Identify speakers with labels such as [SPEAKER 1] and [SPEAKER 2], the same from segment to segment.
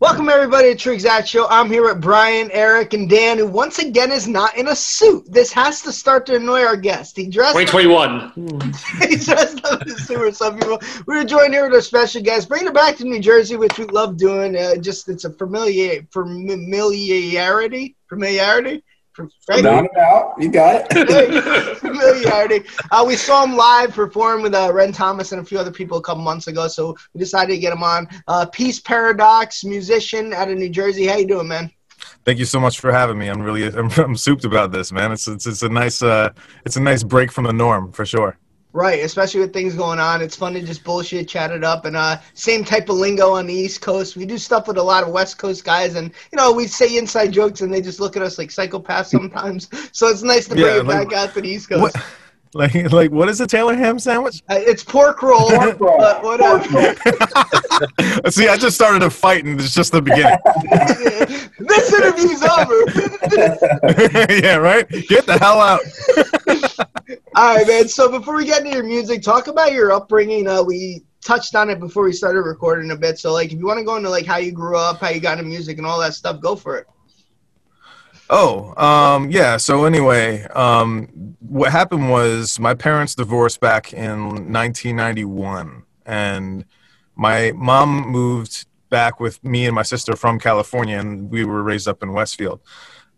[SPEAKER 1] Welcome everybody to Triggs Act Show. I'm here with Brian, Eric, and Dan, who once again is not in a suit. This has to start to annoy our guest. He dressed.
[SPEAKER 2] 2021.
[SPEAKER 1] he dressed up in a suit with some people. We're joined here with our special guest, bringing it back to New Jersey, which we love doing. Uh, just it's a familiar familiarity, familiarity.
[SPEAKER 3] Right? Down and out. You got
[SPEAKER 1] it. Familiarity. Uh, we saw him live perform with uh, Ren Thomas and a few other people a couple months ago, so we decided to get him on. Uh, Peace Paradox, musician out of New Jersey. How you doing, man?
[SPEAKER 4] Thank you so much for having me. I'm really I'm, I'm souped about this, man. It's it's, it's a nice uh it's a nice break from the norm for sure.
[SPEAKER 1] Right, especially with things going on. It's fun to just bullshit, chat it up, and uh, same type of lingo on the East Coast. We do stuff with a lot of West Coast guys, and you know we say inside jokes, and they just look at us like psychopaths sometimes. so it's nice to bring yeah, it like, back out to the East Coast.
[SPEAKER 4] What? Like, like, what is a Taylor ham sandwich?
[SPEAKER 1] Uh, it's pork roll, pork roll. but whatever.
[SPEAKER 4] See, I just started a fight, and it's just the beginning.
[SPEAKER 1] this interview's over.
[SPEAKER 4] yeah, right. Get the hell out.
[SPEAKER 1] All right, man. So before we get into your music, talk about your upbringing. Uh, we touched on it before we started recording a bit. So, like, if you want to go into like how you grew up, how you got into music, and all that stuff, go for it.
[SPEAKER 4] Oh, um, yeah. So anyway, um, what happened was my parents divorced back in 1991, and my mom moved back with me and my sister from California, and we were raised up in Westfield.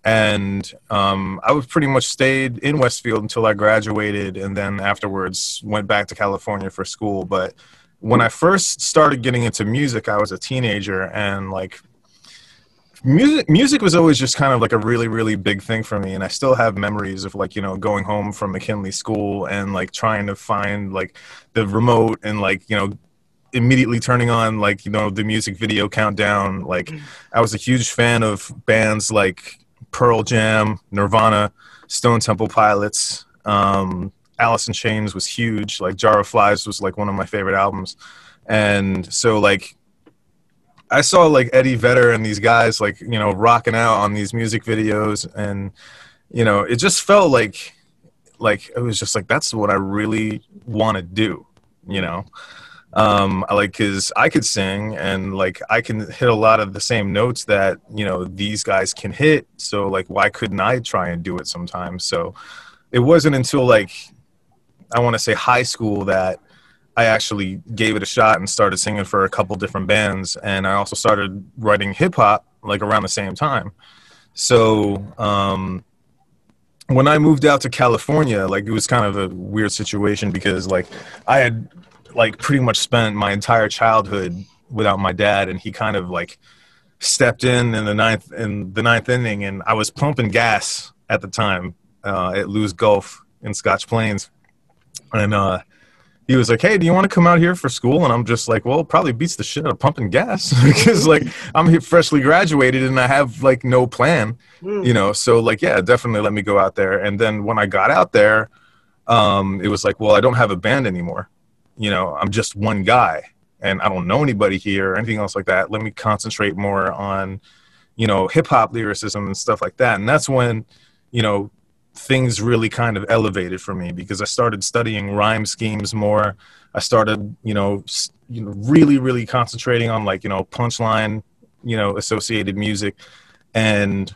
[SPEAKER 4] And um, I was pretty much stayed in Westfield until I graduated, and then afterwards went back to California for school. But when I first started getting into music, I was a teenager, and like music music was always just kind of like a really really big thing for me and i still have memories of like you know going home from mckinley school and like trying to find like the remote and like you know immediately turning on like you know the music video countdown. Like mm. i was a huge fan of bands like pearl jam nirvana stone temple pilots um alice in chains was huge. Like jar of flies was like one of my favorite albums. And so like I saw like Eddie Vedder and these guys like you know rocking out on these music videos, and you know it just felt like like it was just like that's what I really want to do, you know. Um, I like because I could sing and like I can hit a lot of the same notes that you know these guys can hit. So like why couldn't I try and do it sometimes? So it wasn't until like I want to say high school that I actually gave it a shot and started singing for a couple different bands, and I also started writing hip hop like around the same time. So um, when I moved out to California, like it was kind of a weird situation because like I had like pretty much spent my entire childhood without my dad, and he kind of like stepped in in the ninth in the ninth inning, and I was pumping gas at the time uh, at Lewes Gulf in Scotch Plains, and uh, he was like, "Hey, do you want to come out here for school?" And I'm just like, "Well, probably beats the shit out of pumping gas because like I'm freshly graduated and I have like no plan, mm. you know. So like, yeah, definitely let me go out there. And then when I got out there, um, it was like, well, I don't have a band anymore. You know, I'm just one guy, and I don't know anybody here or anything else like that. Let me concentrate more on, you know, hip hop lyricism and stuff like that. And that's when, you know, things really kind of elevated for me because I started studying rhyme schemes more. I started, you know, you know, really, really concentrating on like, you know, punchline, you know, associated music, and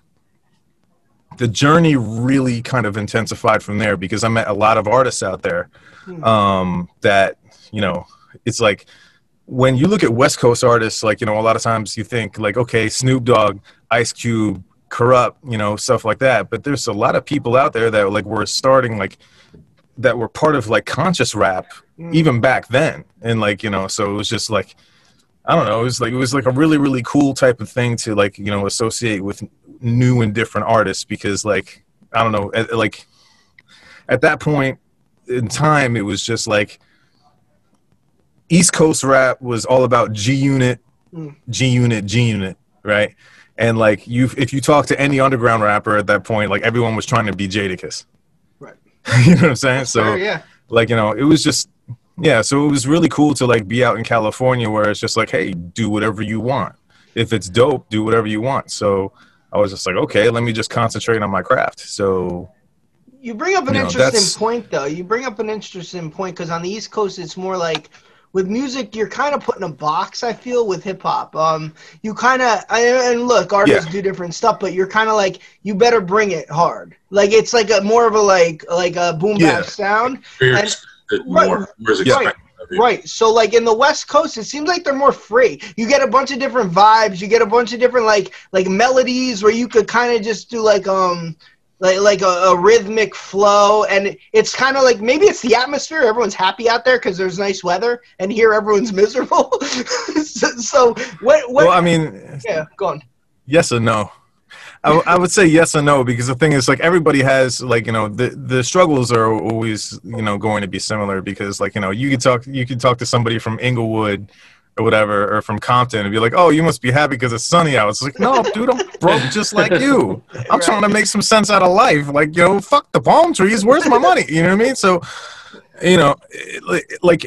[SPEAKER 4] the journey really kind of intensified from there because I met a lot of artists out there hmm. um, that, you know, it's like when you look at West Coast artists, like, you know, a lot of times you think like, okay, Snoop Dogg, Ice Cube, Kurupt, you know, stuff like that. But there's a lot of people out there that like were starting like that were part of like conscious rap mm. even back then. And like, you know, so it was just like I don't know, it was like it was like a really, really cool type of thing to like, you know, associate with new and different artists because like I don't know, at, like at that point in time it was just like East Coast rap was all about G Unit, mm. G Unit, G Unit, right? And like you if you talk to any underground rapper at that point like everyone was trying to be jadakiss.
[SPEAKER 1] Right.
[SPEAKER 4] You know what i'm saying? So
[SPEAKER 1] yeah.
[SPEAKER 4] like you know it was just yeah so it was really cool to like be out in california where it's just like hey do whatever you want. If it's dope do whatever you want. So i was just like okay let me just concentrate on my craft. So
[SPEAKER 1] you bring up an you know, interesting point though. You bring up an interesting point because on the east coast it's more like with music, you're kind of put in a box. I feel with hip hop. Um, you kind of and look, artists
[SPEAKER 4] Yeah.
[SPEAKER 1] do different stuff, but you're kind of like you better bring it hard. Like it's like a more of a like like a boom
[SPEAKER 4] Yeah.
[SPEAKER 1] bap sound. Right,
[SPEAKER 2] more.
[SPEAKER 1] Right,
[SPEAKER 2] of.
[SPEAKER 1] Right. So like in the West Coast, it seems like they're more free. You get a bunch of different vibes. You get a bunch of different like like melodies where you could kind of just do like um like like a, a rhythmic flow, and it's kind of like maybe it's the atmosphere. Everyone's happy out there because there's nice weather, and here everyone's miserable. so, so what what?
[SPEAKER 4] Well, I mean,
[SPEAKER 1] yeah, go on.
[SPEAKER 4] yes or no. I, I would say yes or no because the thing is like everybody has like you know the the struggles are always you know going to be similar because like you know you could talk you could talk to somebody from Inglewood or whatever or from Compton and be like oh you must be happy because it's sunny out. It's like no dude I'm broke just like you. I'm trying to make some sense out of life. Like yo fuck the palm trees where's my money. You know what I mean? So you know it- like-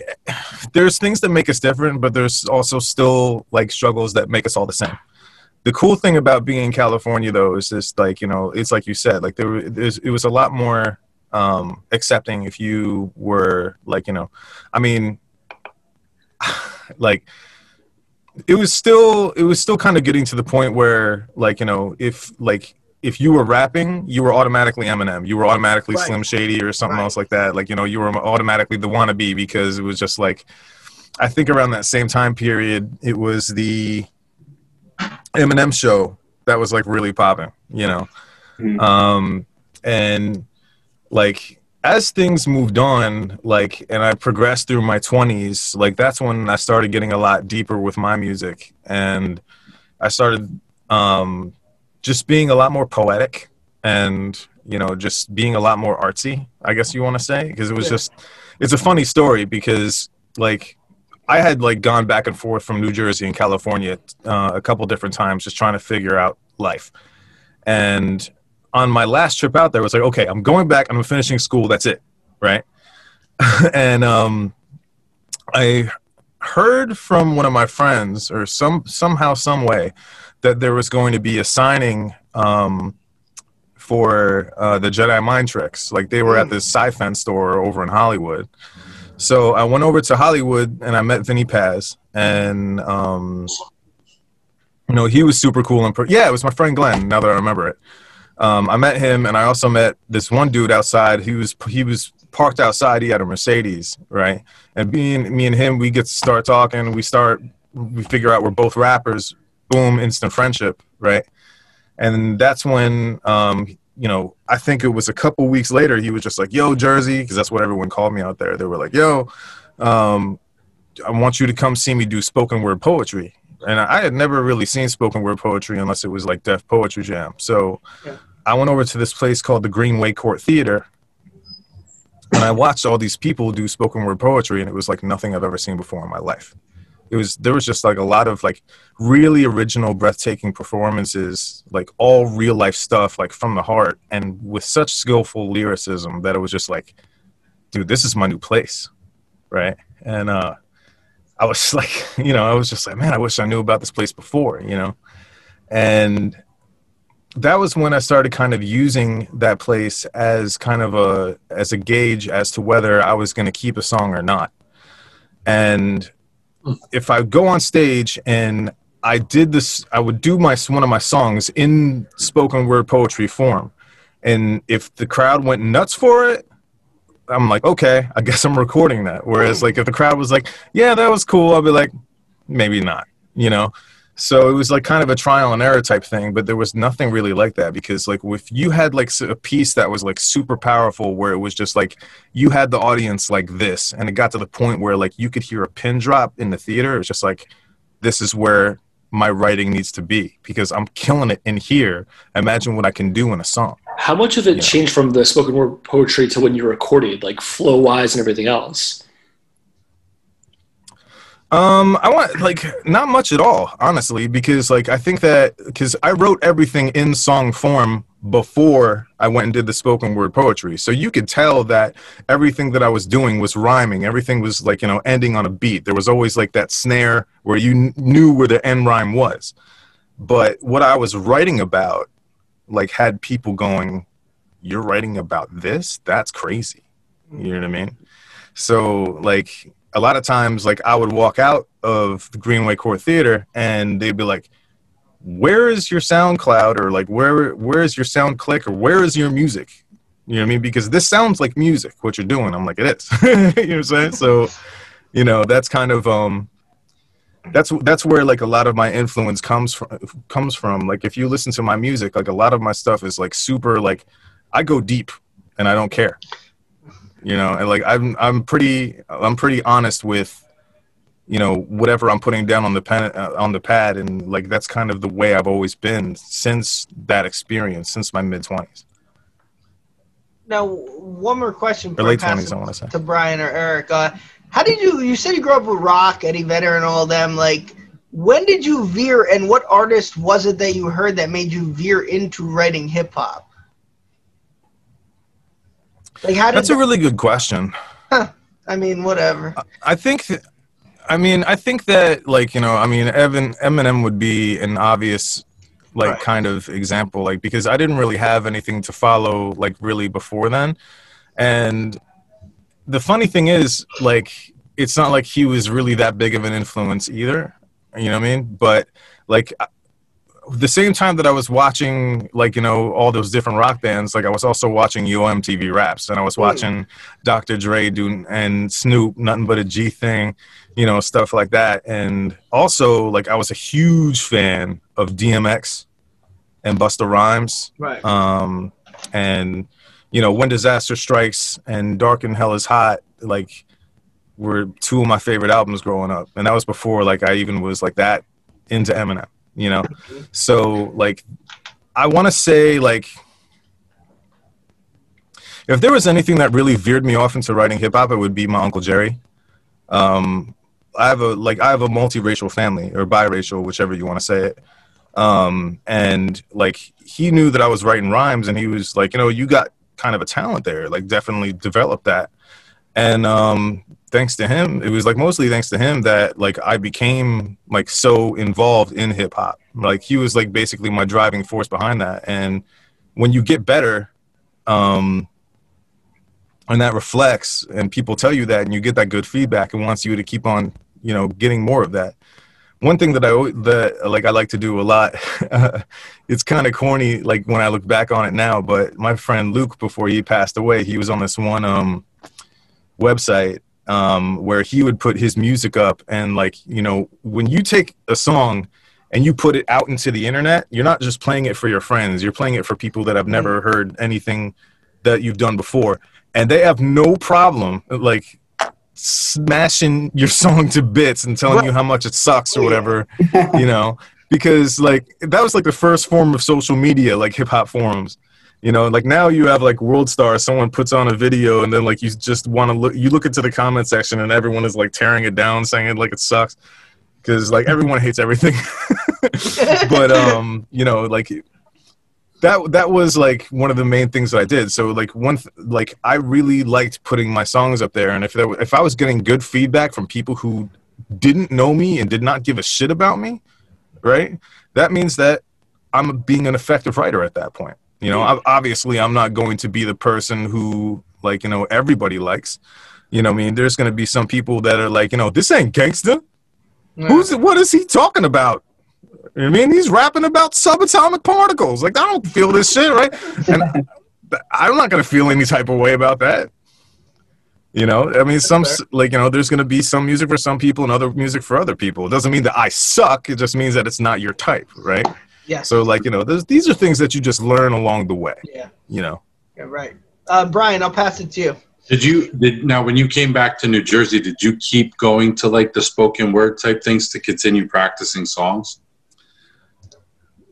[SPEAKER 4] there's things that make us different but there's also still like struggles that make us all the same. The cool thing about being in California though is just like you know it's like you said like there it was a lot more um accepting if you were like you know I mean like it was still it was still kind of getting to the point where like you know if like if you were rapping you were automatically Eminem you were automatically
[SPEAKER 1] Right.
[SPEAKER 4] Slim Shady or something
[SPEAKER 1] Right.
[SPEAKER 4] else like that like you know you were automatically the wannabe because it was just like I think around that same time period it was the Eminem show that was like really popping, you know.
[SPEAKER 3] Mhm.
[SPEAKER 4] Um, and like as things moved on, like and I progressed through my twenties, like that's when I started getting a lot deeper with my music, and I started um, just being a lot more poetic, and you know, just being a lot more artsy. I guess you want to say because it was just it's a funny story because like I had like gone back and forth from New Jersey and California uh, a couple different times, just trying to figure out life. And on my last trip out there, was like, okay, I'm going back. I'm finishing school. That's it, right? and um, I heard from one of my friends, or some somehow, some way, that there was going to be a signing um, for uh, the Jedi Mind Tricks. Like they were at this sci-fi store over in Hollywood. So I went over to Hollywood and I met Vinnie Paz, and um, you know he was super cool. And per- yeah, it was my friend Glenn. Now that I remember it, um, I met him, and I also met this one dude outside. He was he was parked outside. He had a Mercedes, right? And being me and him, we get to start talking. We start we figure out we're both rappers. Boom, instant friendship, right? And that's when um, you know, I think it was a couple weeks later, he was just like, "Yo, Jersey," because that's what everyone called me out there. They were like, "Yo, um, I want you to come see me do spoken word poetry." And I had never really seen spoken word poetry unless it was like Def Poetry Jam. So
[SPEAKER 1] Yeah.
[SPEAKER 4] I went over to this place called the Greenway Court Theater, and I watched all these people do spoken word poetry, and it was like nothing I've ever seen before in my life. It was there was just like a lot of like really original, breathtaking performances, like all real life stuff, like from the heart, and with such skillful lyricism that it was just like, dude, this is my new place, right? And uh, I was like, you know, I was just like, man, I wish I knew about this place before, you know, and that was when I started kind of using that place as kind of a as a gauge as to whether I was going to keep a song or not. And hmm. if I go on stage and I did this, I would do my one of my songs in spoken word poetry form, and if the crowd went nuts for it, I'm like, okay, I guess I'm recording that. Whereas like if the crowd was like, yeah, that was cool, I'll be like, maybe not, you know. So it was like kind of a trial and error type thing, but there was nothing really like that because like if you had like a piece that was like super powerful where it was just like you had the audience like this and it got to the point where like you could hear a pin drop in the theater, it was just like this is where my writing needs to be because I'm killing it in here. Imagine what I can do in a song.
[SPEAKER 5] How much of it
[SPEAKER 4] Yeah.
[SPEAKER 5] changed from the spoken word poetry to when you recorded, like flow wise and everything else?
[SPEAKER 4] Um, I want like not much at all, honestly, because like I think that because I wrote everything in song form before I went and did the spoken word poetry, so you could tell that everything that I was doing was rhyming. Everything was like you know ending on a beat. There was always like that snare where you kn- knew where the end rhyme was. But what I was writing about, like, had people going, "You're writing about this? That's crazy." You know what I mean? So like a lot of times like I would walk out of the Greenway Court Theater and they'd be like, "Where is your SoundCloud?" or like, "Where where is your SoundClick?" or "Where is your music?" You know what I mean? Because this sounds like music. What you're doing, I'm like, it is. you know what I'm saying? So, you know, that's kind of um, that's that's where like a lot of my influence comes from comes from. Like if you listen to my music, like a lot of my stuff is like super like I go deep and I don't care you know and like i'm i'm pretty i'm pretty honest with you know whatever i'm putting down on the pen uh, on the pad and like that's kind of the way i've always been since that experience since my mid 20s
[SPEAKER 1] now one more question
[SPEAKER 4] or late 20s i want to say
[SPEAKER 1] to brian or eric. Uh, how did you you said you grew up with rock eddie vedder and all them. Like when did you veer and what artist was it that you heard that made you veer into writing hip-hop
[SPEAKER 4] like how That's a really good question.
[SPEAKER 1] Huh. I mean, whatever.
[SPEAKER 4] I think th- I mean, I think that like, you know, I mean, Evan Eminem would be an obvious like right. kind of example like because I didn't really have anything to follow like really before then. And the funny thing is like it's not like he was really that big of an influence either. You know what I mean? But like the same time that I was watching, like you know, all those different rock bands, like I was also watching Yo MTV Raps, and I was watching Dr. Dre do and Snoop, nothing but a G thing, you know, stuff like that. And also, like I was a huge fan of DMX and Busta Rhymes,
[SPEAKER 1] right?
[SPEAKER 4] Um, and you know, When Disaster Strikes and Dark and Hell is Hot, like were two of my favorite albums growing up, and that was before like I even was like that into Eminem you know? So like i want to say like if there was anything that really veered me off into writing hip hop it would be my uncle jerry. Um i have a like i have a multiracial family or biracial whichever you want to say it. Um and like he knew that i was writing rhymes and he was like you know you got kind of a talent there like definitely develop that. And um thanks to him it was like mostly thanks to him that like i became like so involved in hip hop. Like he was like basically my driving force behind that. And when you get better um and that reflects and people tell you that and you get that good feedback and wants you to keep on you know getting more of that. One thing that i that like i like to do a lot it's kind of corny like when i look back on it now but my friend luke before he passed away he was on this one um website um, where he would put his music up and like you know when you take a song and you put it out into the internet you're not just playing it for your friends. You're playing it for people that have mm-hmm. never heard anything that you've done before. And they have no problem like smashing your song to bits and telling you how much it sucks or whatever you know? Because like that was like the first form of social media like hip hop forums you know like now you have like world star someone puts on a video and then like you just want to look you look into the comment section and everyone is like tearing it down saying it like it sucks because like everyone hates everything but um you know like that that was like one of the main things that I did. So like one th- like I really liked putting my songs up there, and if there, if I was getting good feedback from people who didn't know me and did not give a shit about me, right? That means that I'm being an effective writer at that point. You know, obviously, I'm not going to be the person who, like, you know, everybody likes. You know, I mean, there's going to be some people that are like, you know, this ain't gangster. Yeah. Who's what is he talking about? I mean, he's rapping about subatomic particles. Like, I don't feel this shit, right? And I'm not going to feel any type of way about that. You know, I mean, some like you know, there's going to be some music for some people and other music for other people. It doesn't mean that I suck. It just means that it's not your type, right?
[SPEAKER 1] Yeah.
[SPEAKER 4] So like you know, these are things that you just learn along the way.
[SPEAKER 1] Yeah.
[SPEAKER 4] You know.
[SPEAKER 1] Yeah. Right. Uh, Brian, I'll pass it to you.
[SPEAKER 3] Did you did now when you came back to New Jersey? Did you keep going to like the spoken word type things to continue practicing songs?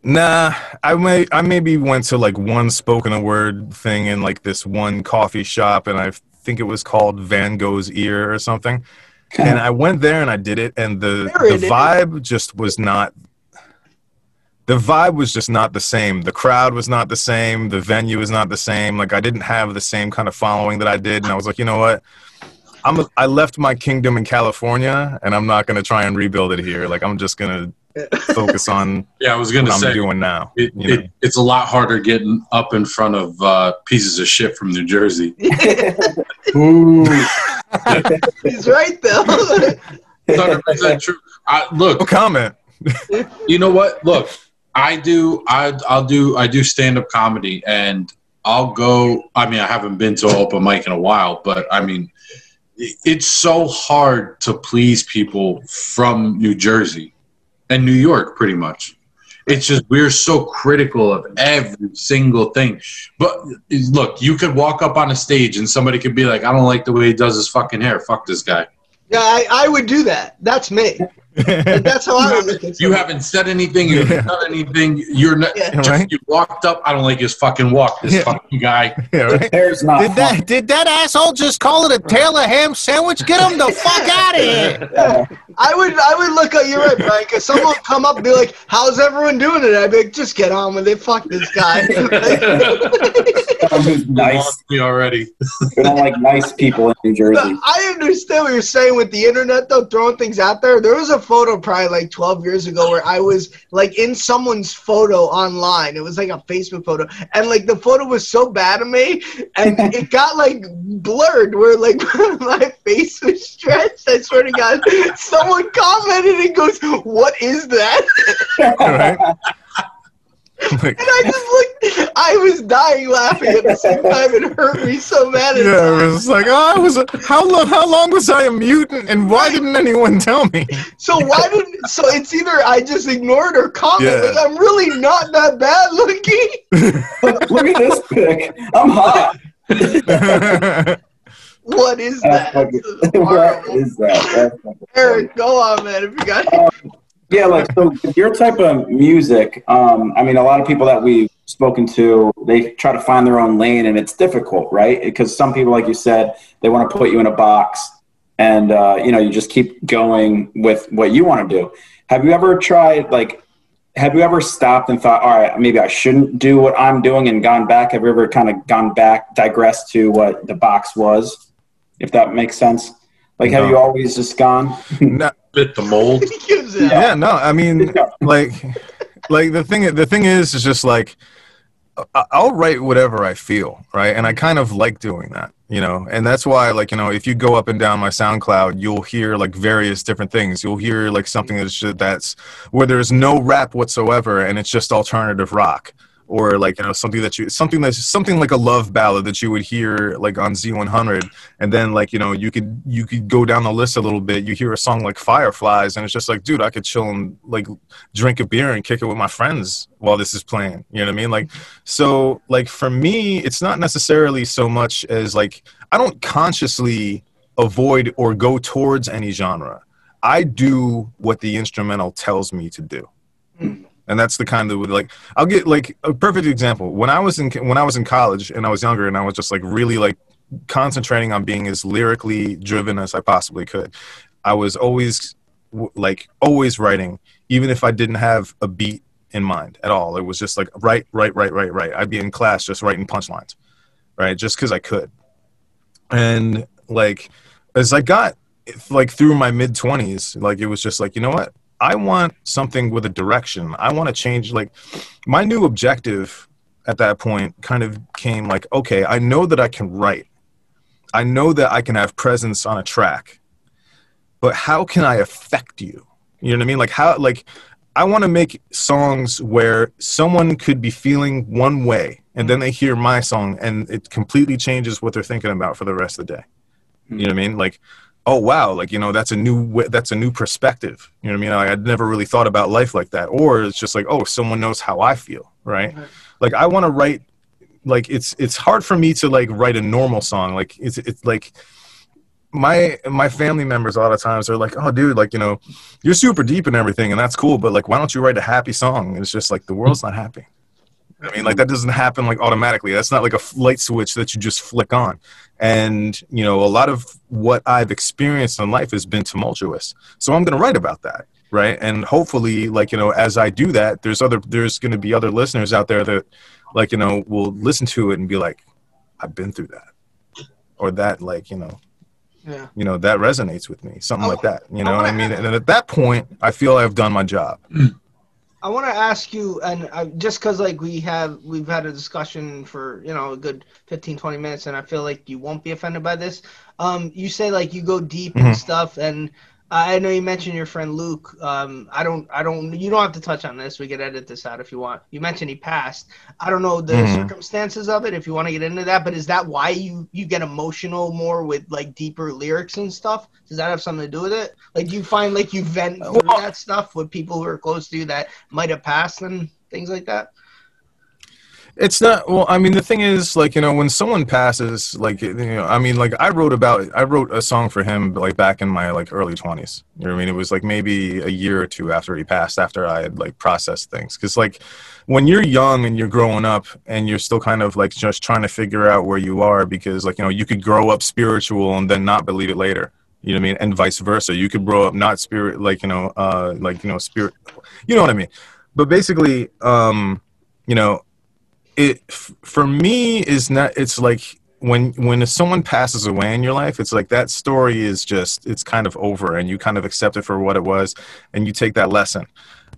[SPEAKER 4] Nah, I may I maybe went to like one spoken word thing in like this one coffee shop, and I think it was called Van Gogh's Ear or something. Okay. and I went there and I did it, and the the vibe just was not the vibe was just not the same. The crowd was not the same. The venue was not the same. Like I didn't have the same kind of following that I did, and I was like, you know what? I'm a, I left my kingdom in California, and I'm not going to try and rebuild it here. Like I'm just going to focus on
[SPEAKER 3] yeah. I was going to say
[SPEAKER 4] I'm doing now.
[SPEAKER 3] It, it, it's a lot harder getting up in front of uh, pieces of shit from New Jersey.
[SPEAKER 4] Ooh.
[SPEAKER 1] He's right though.
[SPEAKER 3] It's 100% true. I, look,
[SPEAKER 4] No comment.
[SPEAKER 3] you know what? Look, I do. I I'll do. I do stand up comedy, and I'll go. I mean, I haven't been to an open mic in a while, but I mean, it's so hard to please people from New Jersey and New York, pretty much. It's just we're so critical of every single thing. But look, you could walk up on a stage and somebody could be like, "I don't like the way he does his fucking hair. Fuck this guy."
[SPEAKER 1] yeah, I, I would do that. That's me. Like, that's how I would look at
[SPEAKER 3] You haven't said anything. You haven't done anything. You're not.
[SPEAKER 1] Yeah.
[SPEAKER 3] just
[SPEAKER 4] Right.
[SPEAKER 3] You walked up. I don't like his fucking walk. This
[SPEAKER 4] Yeah.
[SPEAKER 3] fucking guy.
[SPEAKER 4] yeah, right?
[SPEAKER 2] Hair's not
[SPEAKER 4] Did
[SPEAKER 2] fun.
[SPEAKER 4] that did that asshole just call it a Taylor ham sandwich? Get him the fuck out of here!
[SPEAKER 1] I would I would look at you're right, Brian, because someone would come up and be like, How's everyone doing it? I'd be like, just get on with it, fuck this guy.
[SPEAKER 2] Who's
[SPEAKER 3] Nice.
[SPEAKER 2] nice.
[SPEAKER 3] Me already.
[SPEAKER 2] We don't like nice people in New
[SPEAKER 1] But
[SPEAKER 2] Jersey.
[SPEAKER 1] I understand what you're saying with the internet though, throwing things out there. There was a photo probably like 12 years ago where I was like in someone's photo online. It was like a Facebook photo, and like the photo was so bad of me, and it got like blurred where like my face was stretched. I swear to God, someone commented and goes, "What is that?"
[SPEAKER 4] Right? Like,
[SPEAKER 1] And I just looked. I was dying laughing at the same time. It hurt me so bad.
[SPEAKER 4] yeah, it was like, oh, I was. How long? How long was I a mutant? And why didn't anyone tell me?
[SPEAKER 1] So why didn't? So it's either I just ignored or comment.
[SPEAKER 4] Yeah.
[SPEAKER 1] Like, I'm really not that bad looking.
[SPEAKER 2] Look at this pic. I'm hot.
[SPEAKER 1] What is that?
[SPEAKER 2] fucking-
[SPEAKER 1] This is
[SPEAKER 2] what
[SPEAKER 1] horrible.
[SPEAKER 2] is that?
[SPEAKER 1] Eric, go on, man. If you got uh,
[SPEAKER 2] Yeah, like so your type of music, um, I mean a lot of people that we've spoken to, they try to find their own lane and it's difficult, right? Because some people, like you said, they want to put you in a box and uh, you know, you just keep going with what you want to do. Have you ever tried like have you ever stopped and thought, all right, maybe I shouldn't do what I'm doing and gone back? Have you ever kind of gone back, digressed to what the box was? If that makes sense. Like have you always just gone?
[SPEAKER 4] no,
[SPEAKER 3] Bit the mold.
[SPEAKER 4] yeah, no. I mean, like, like the thing. The thing is, is just like I'll write whatever I feel, right? And I kind of like doing that, you know. And that's why, like, you know, if you go up and down my SoundCloud, you'll hear like various different things. You'll hear like something that's that's where there's no rap whatsoever, and it's just alternative rock, or like you know something that you something that's something like a love ballad that you would hear like on Z100, and then like you know you could you could go down the list a little bit. You hear a song like Fireflies, and it's just like, dude, I could chill and like drink a beer and kick it with my friends while this is playing. You know what I mean? Like, so like for me, it's not necessarily so much as like I don't consciously avoid or go towards any genre. I do what the instrumental tells me to do. Hmm. And that's the kind of like I'll get like a perfect example. When I was in when I was in college and I was younger and I was just like really like concentrating on being as lyrically driven as I possibly could. I was always like always writing even if I didn't have a beat in mind at all. It was just like write, write, write, write, write. I'd be in class just writing punchlines, right? Just because I could. And like, as I got like through my mid 20s, like it was just like, you know what? I want something with a direction. I want to change. Like, my new objective at that point kind of came like, okay, I know that I can write, I know that I can have presence on a track, but how can I affect you? You know what I mean? Like, how, like, I want to make songs where someone could be feeling one way and then they hear my song and it completely changes what they're thinking about for the rest of the day. You know what I mean? Like, oh wow, like you know that's a new that's a new perspective. You know what I mean? Like, I'd never really thought about life like that. Or it's just like, oh, someone knows how I feel, right?
[SPEAKER 1] Right.
[SPEAKER 4] Like I want to write like it's it's hard for me to like write a normal song. Like it's it's like my my family members a lot of times are like, oh dude, like you know, you're super deep and everything, and that's cool, but like why don't you write a happy song? And it's just like the world's not happy. I mean, like that doesn't happen like automatically. That's not like a light switch that you just flick on. And you know, a lot of what I've experienced in life has been tumultuous. So I'm going to write about that, right? And hopefully, like you know, as I do that, there's other there's going to be other listeners out there that, like you know, will listen to it and be like, I've been through that, or that, like you know,
[SPEAKER 1] Yeah.
[SPEAKER 4] you know, that resonates with me, something
[SPEAKER 1] I
[SPEAKER 4] like that. You know
[SPEAKER 1] I
[SPEAKER 4] what I mean? And at that point, I feel I've done my job.
[SPEAKER 1] I want to ask you, and just because like we have we've had a discussion for you know a good 15, 20 minutes, and I feel like you won't be offended by this. Um, you say like you go deep
[SPEAKER 4] Mhm.
[SPEAKER 1] and stuff, and I know you mentioned your friend Luke. Um, I don't, I don't. You don't have to touch on this. We could edit this out if you want. You mentioned he passed. I don't know the
[SPEAKER 4] Mhm.
[SPEAKER 1] circumstances of it. If you want to get into that, but is that why you you get emotional more with like deeper lyrics and stuff? Does that have something to do with it? Like, do you find like you vent
[SPEAKER 4] Well-
[SPEAKER 1] that stuff with people who are close to you that might have passed and things like that?
[SPEAKER 4] It's not well. I mean, the thing is, like you know, when someone passes, like you know, I mean, like I wrote about, I wrote a song for him, like back in my like early twenties. You know what I mean? It was like maybe a year or two after he passed, after I had like processed things. Because like when you're young and you're growing up and you're still kind of like just trying to figure out where you are, because like you know, you could grow up spiritual and then not believe it later. You know what I mean? And vice versa. You could grow up not spirit, like you know, uh, like you know, spirit. You know what I mean? But basically, um, you know it for me is not it's like when when someone passes away in your life it's like that story is just it's kind of over and you kind of accept it for what it was and you take that lesson.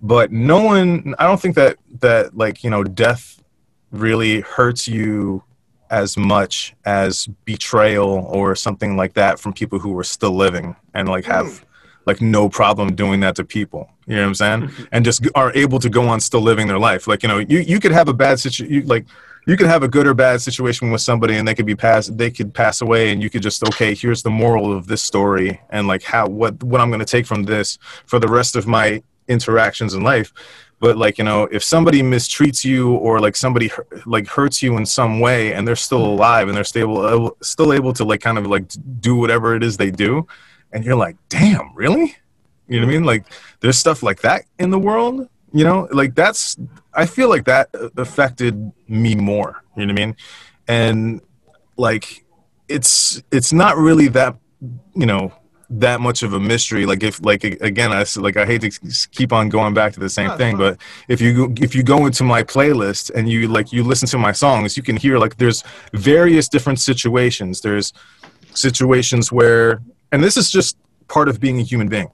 [SPEAKER 4] But no one i don't think that that like you know death really hurts you as much as betrayal or something like that from people who are still living and like have hmm. Like no problem doing that to people you know what i'm saying? Mm-hmm. And just are able to go on still living their life. Like you know you, you could have a bad situation like you could have a good or bad situation with somebody and they could be pass they could pass away and you could just okay here's the moral of this story and like how what what i'm going to take from this for the rest of my interactions in life. But like you know if somebody mistreats you or like somebody like hurts you in some way and they're still mm-hmm. alive and they're still uh, still able to like kind of like do whatever it is they do and you're like damn really? You know what i mean? Like there's stuff like that in the world you know? Like that's i feel like that affected me more you know what i mean? And like it's it's not really that you know that much of a mystery. Like if like again i like i hate to keep on going back to the same thing but if you go- if you go into my playlist and you like you listen to my songs you can hear like there's various different situations. There's situations where and this is just part of being a human being.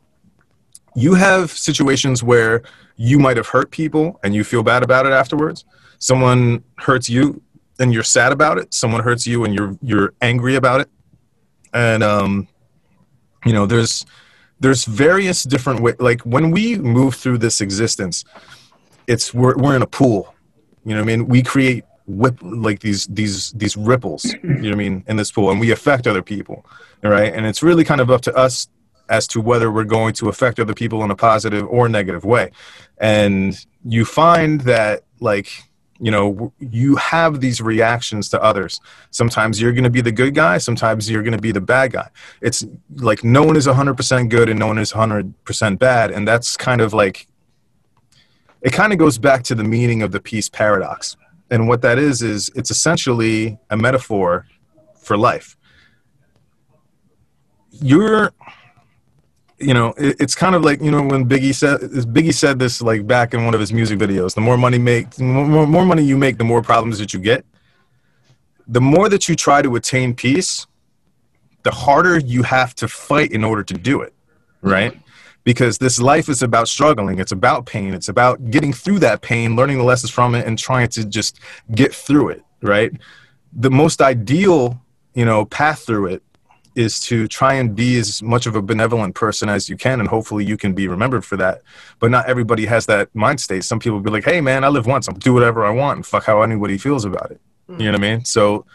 [SPEAKER 4] You have situations where you might have hurt people and you feel bad about it afterwards. Someone hurts you and you're sad about it. Someone hurts you and you're you're angry about it. And um you know there's there's various different ways like when we move through this existence it's we're, we're in a pool. You know i mean? We create whip like these these these ripples you know what i mean in this pool and we affect other people right? And it's really kind of up to us as to whether we're going to affect other people in a positive or negative way. And you find that like you know you have these reactions to others. Sometimes you're going to be the good guy sometimes you're going to be the bad guy. It's like no one is 100% good and no one is 100% bad and that's kind of like it kind of goes back to the meaning of the peace paradox and what that is is it's essentially a metaphor for life. You're you know it, it's kind of like you know when biggie said biggie said this like back in one of his music videos the more money make the more, more money you make the more problems that you get. The more that you try to attain peace the harder you have to fight in order to do it right because this life is about struggling. It's about pain. It's about getting through that pain learning the lessons from it and trying to just get through it right? The most ideal you know path through it is to try and be as much of a benevolent person as you can and hopefully you can be remembered for that. But not everybody has that mind state. Some people be like hey man i live once. I'll do whatever i want. And fuck how anybody feels about it. You know what i mean? So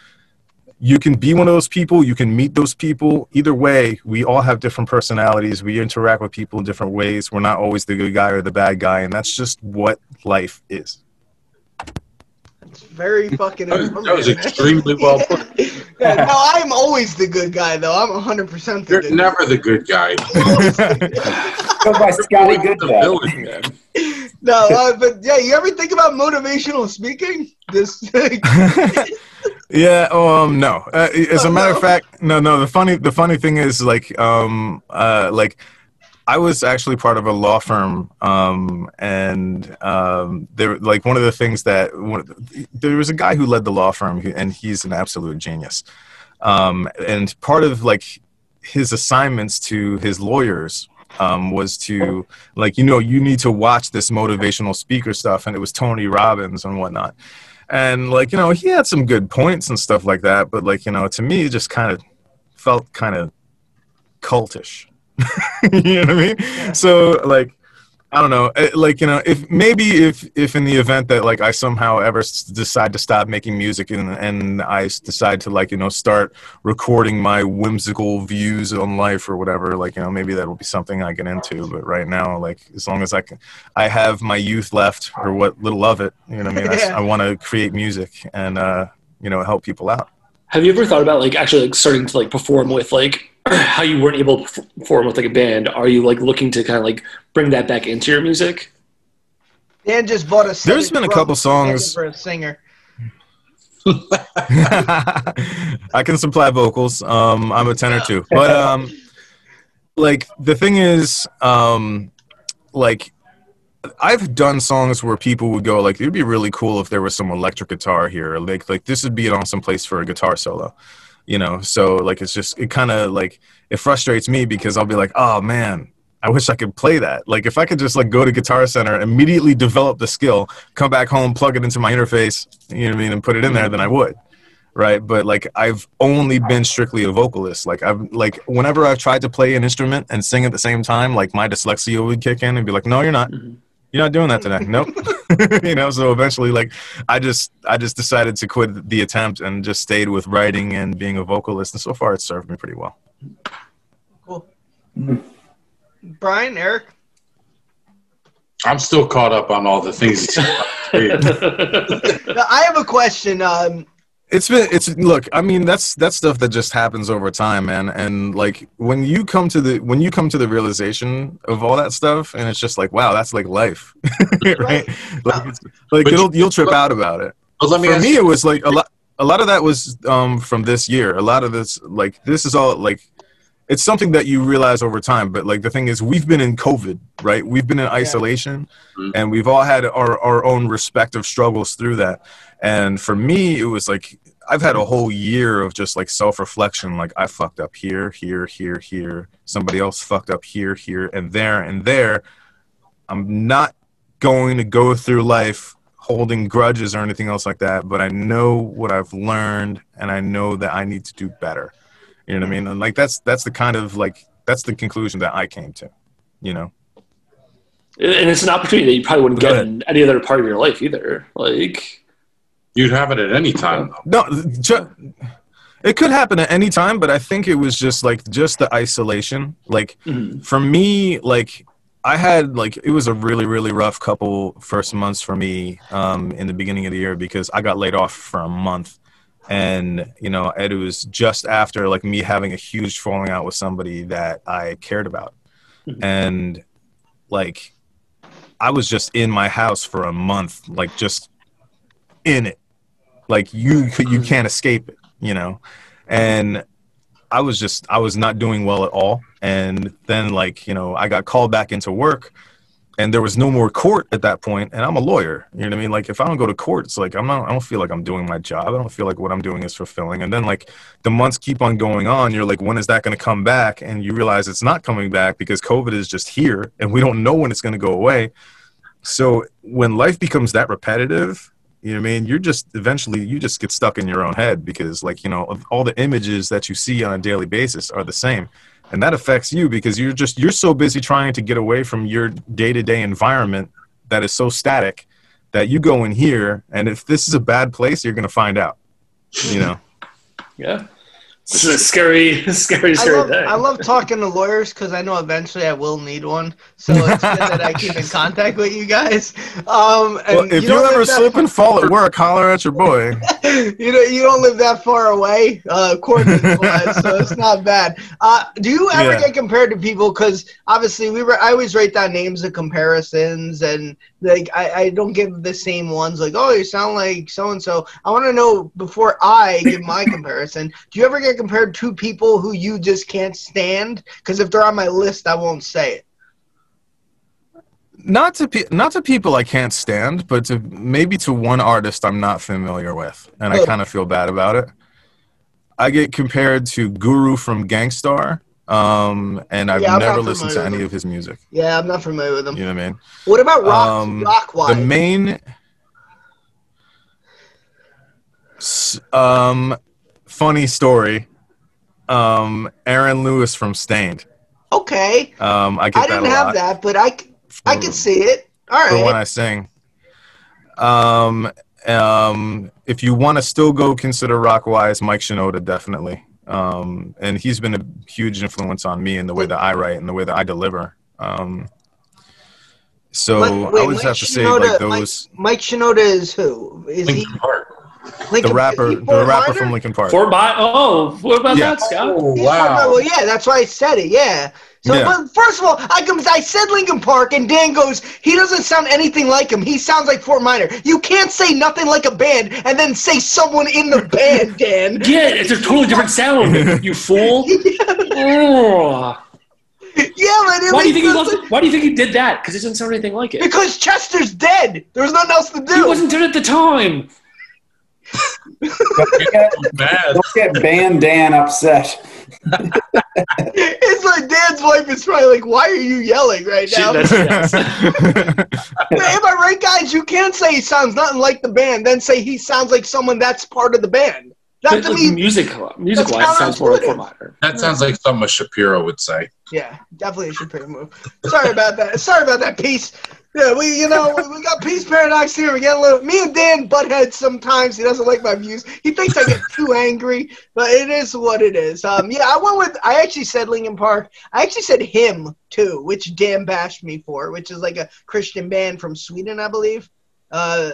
[SPEAKER 4] you can be one of those people you can meet those people either way we all have different personalities we interact with people in different ways we're not always the good guy or the bad guy and that's just what life is
[SPEAKER 1] It's very fucking.
[SPEAKER 3] That was- that was
[SPEAKER 1] informative, man.
[SPEAKER 3] extremely well put.
[SPEAKER 1] yeah, no, I'm always the good guy though. I'm 100 percent the
[SPEAKER 3] You're
[SPEAKER 1] good.
[SPEAKER 3] never the good guy.
[SPEAKER 2] Go by Scotty
[SPEAKER 3] You're the
[SPEAKER 2] Goodbad.
[SPEAKER 3] villain, man.
[SPEAKER 1] No, uh, but yeah, you ever think about motivational speaking? This.
[SPEAKER 4] yeah um no uh, as a
[SPEAKER 1] Oh,
[SPEAKER 4] matter of fact no no the funny the funny thing is like um uh like I was actually part of a law firm, um, and um, there, like one of the things that one, there was a guy who led the law firm, and he's an absolute genius. Um, and part of like his assignments to his lawyers um, was to like you know you need to watch this motivational speaker stuff, and it was Tony Robbins and whatnot. And like you know he had some good points and stuff like that, but like you know to me it just kind of felt kind of cultish. you know what I mean? So like I don't know. eh, Like you know, if maybe if if in the event that like I somehow ever s- decide to stop making music and and I s- decide to like you know start recording my whimsical views on life or whatever, like you know maybe that will be something I get into. But right now, like as long as I can, I have my youth left or what little of it. You know, what I mean, I,
[SPEAKER 1] Yeah.
[SPEAKER 4] I want to create music and uh, you know help people out.
[SPEAKER 5] Have you ever thought about like actually like starting to like perform with like how you weren't able to perform with like a band? Are you like looking to kind of like bring that back into your music?
[SPEAKER 1] Dan just bought a. set
[SPEAKER 4] There's
[SPEAKER 1] of
[SPEAKER 4] been a couple songs-
[SPEAKER 1] for a singer.
[SPEAKER 4] I can supply vocals. Um, I'm a tenor too, but um, like the thing is, um, like I've done songs where people would go like, "It'd be really cool if there was some electric guitar here." Like, like this would be an awesome place for a guitar solo, you know. So like, it's just it kind of like it frustrates me because I'll be like, "Oh man." I wish I could play that. Like if I could just like go to Guitar Center, immediately develop the skill, come back home, plug it into my interface, you know what I mean, and put it in there, then I would right but like i've only been strictly a vocalist like i've like whenever i've tried to play an instrument and sing at the same time like my dyslexia would kick in and be like no you're not
[SPEAKER 5] Mhm.
[SPEAKER 4] You're not doing that today nope you know so eventually like i just i just decided to quit the attempt and just stayed with writing and being a vocalist and so far it's served me pretty well
[SPEAKER 1] Cool. Brian, Eric.
[SPEAKER 3] I'm still caught up on all the things.
[SPEAKER 1] Now, I have a question. Um,
[SPEAKER 4] It's been it's look, I mean that's that's stuff that just happens over time, man. And like when you come to the when you come to the realization of all that stuff and it's just like, wow, that's like life. right? Like it's like
[SPEAKER 3] But
[SPEAKER 4] it'll
[SPEAKER 3] you-
[SPEAKER 4] you'll trip out about it.
[SPEAKER 3] but let me
[SPEAKER 4] For me it was like a lot a lot of that was um from this year. A lot of this like this is all like it's something that you realize over time, but like the thing is we've been in COVID, right? We've been in isolation
[SPEAKER 3] Mhm.
[SPEAKER 4] and we've all had our, our own respective struggles through that. And for me, it was like I've had a whole year of just like self reflection. Like I fucked up here, here, here, here. Somebody else fucked up here, here, and there, and there. I'm not going to go through life holding grudges or anything else like that, but I know what I've learned and I know that I need to do better. You know what I mean? And like that's that's the kind of like that's the conclusion that I came to. You know?
[SPEAKER 5] and it's an opportunity that you probably wouldn't
[SPEAKER 4] Go
[SPEAKER 5] get
[SPEAKER 4] ahead.
[SPEAKER 5] in any other part of your life either. Like,
[SPEAKER 3] you'd have it at any time. Though.
[SPEAKER 4] No, ju- it could happen at any time, but I think it was just like just the isolation. Like
[SPEAKER 5] mhm.
[SPEAKER 4] for me, like I had like it was a really really rough couple first months for me um, in the beginning of the year because I got laid off for a month, and you know it was just after like me having a huge falling out with somebody that I cared about,
[SPEAKER 5] Mhm.
[SPEAKER 4] and like I was just in my house for a month, like just in it, like you you mm-hmm. can't escape it, you know, and I was just I was not doing well at all. And then like, you know, I got called back into work and there was no more court at that point and I'm a lawyer. You know what I mean? Like if I don't go to court, it's like I'm not I don't feel like I'm doing my job. I don't feel like what I'm doing is fulfilling. And then like the months keep on going on, you're like when is that going to come back? And you realize it's not coming back because COVID is just here and we don't know when it's going to go away. So when life becomes that repetitive, you know what I mean? You're just eventually you just get stuck in your own head because like, you know, all the images that you see on a daily basis are the same. And that affects you because you're just you're so busy trying to get away from your day-to-day environment that is so static that you go in here and if this is a bad place, you're going to find out. You know.
[SPEAKER 5] yeah, this is a scary, scary,
[SPEAKER 1] I
[SPEAKER 5] scary
[SPEAKER 1] love,
[SPEAKER 5] thing.
[SPEAKER 1] I love talking to lawyers because I know eventually I will need one. So it's good that I keep in contact with you guys. Um, and
[SPEAKER 4] Well, if you,
[SPEAKER 1] don't
[SPEAKER 4] ever slip and fall at work, holler at your boy.
[SPEAKER 1] you know, you don't live that far away, uh, coordinates-wise, so it's not bad. Uh, do you ever
[SPEAKER 4] Yeah.
[SPEAKER 1] get compared to people? Because obviously, we were. I always write down names of comparisons, and like I, I don't give the same ones. Like, oh, you sound like so and so. I want to know before I give my comparison. Do you ever get compared to people who you just can't stand? Because if they're on my list, I won't say it.
[SPEAKER 4] Not to pe- not to people I can't stand, but to maybe to one artist I'm not familiar with, and I kind of feel bad about it. I get compared to Guru from Gang Starr, um, and I've
[SPEAKER 1] Yeah,
[SPEAKER 4] never listened to any of his music.
[SPEAKER 1] Yeah, I'm not familiar with him.
[SPEAKER 4] You know what I mean?
[SPEAKER 1] What about rock
[SPEAKER 4] Um,
[SPEAKER 1] rock
[SPEAKER 4] The main, um, funny story. Um, Aaron Lewis from Staind.
[SPEAKER 1] okay,
[SPEAKER 4] Um, I get
[SPEAKER 1] I didn't have
[SPEAKER 4] lot
[SPEAKER 1] that, but I
[SPEAKER 4] for-
[SPEAKER 1] can see it. All right.
[SPEAKER 4] for when. I sing. Um, um, if you want to still go consider rock wise, Mike Shinoda definitely. Um, and he's been a huge influence on me in the way that I write and the way that I deliver. Um, so
[SPEAKER 1] Mike- wait,
[SPEAKER 4] I always
[SPEAKER 1] Mike
[SPEAKER 4] have to say
[SPEAKER 1] Shinoda-
[SPEAKER 4] like those
[SPEAKER 1] Mike Shinoda is who? Is he
[SPEAKER 3] Linkin Park.
[SPEAKER 1] Linkin,
[SPEAKER 4] the rapper, the rapper
[SPEAKER 1] Minor?
[SPEAKER 4] from Linkin Park.
[SPEAKER 5] Fort by oh, what about
[SPEAKER 4] Yeah.
[SPEAKER 5] that, Scott?
[SPEAKER 3] Oh
[SPEAKER 1] He's Fort Minor.
[SPEAKER 3] wow!
[SPEAKER 1] Well, yeah, that's why I said it. Yeah. So,
[SPEAKER 4] Yeah.
[SPEAKER 1] but first of all, I I said Linkin Park, and Dan goes, he doesn't sound anything like him. He sounds like Fort Minor. You can't say nothing like a band and then say someone in the band, Dan.
[SPEAKER 5] Yeah, it's a totally different sound. You fool.
[SPEAKER 1] Yeah, but it
[SPEAKER 5] Why do you think he
[SPEAKER 1] no
[SPEAKER 5] loves it? Why do you think he did that? Because it doesn't sound anything like it.
[SPEAKER 1] Because Chester's dead. There's nothing else to do.
[SPEAKER 5] He wasn't dead at the time.
[SPEAKER 2] Don't get, don't get Band Dan upset.
[SPEAKER 1] It's like Dan's wife is probably like, "Why are you yelling right now?"
[SPEAKER 5] yes.
[SPEAKER 1] Am I right, guys? You can't say he sounds nothing like the band, then say he sounds like someone that's part of the band. That
[SPEAKER 5] But,
[SPEAKER 1] to me,
[SPEAKER 5] music, music
[SPEAKER 1] that's
[SPEAKER 5] wise, sounds more like
[SPEAKER 1] counterintuitive.
[SPEAKER 3] That sounds like something a Shapiro would say.
[SPEAKER 1] yeah, definitely a Shapiro move. Sorry about that. Sorry about that piece. Yeah, we you know we, we got peace paradox here. We get a little. Me and Dan butt heads sometimes. He doesn't like my views. He thinks I get too angry, but it is what it is. Um, yeah, I went with. I actually said Linkin Park. I actually said him too, which Dan bashed me for, which is like a Christian band from Sweden, I believe. Uh,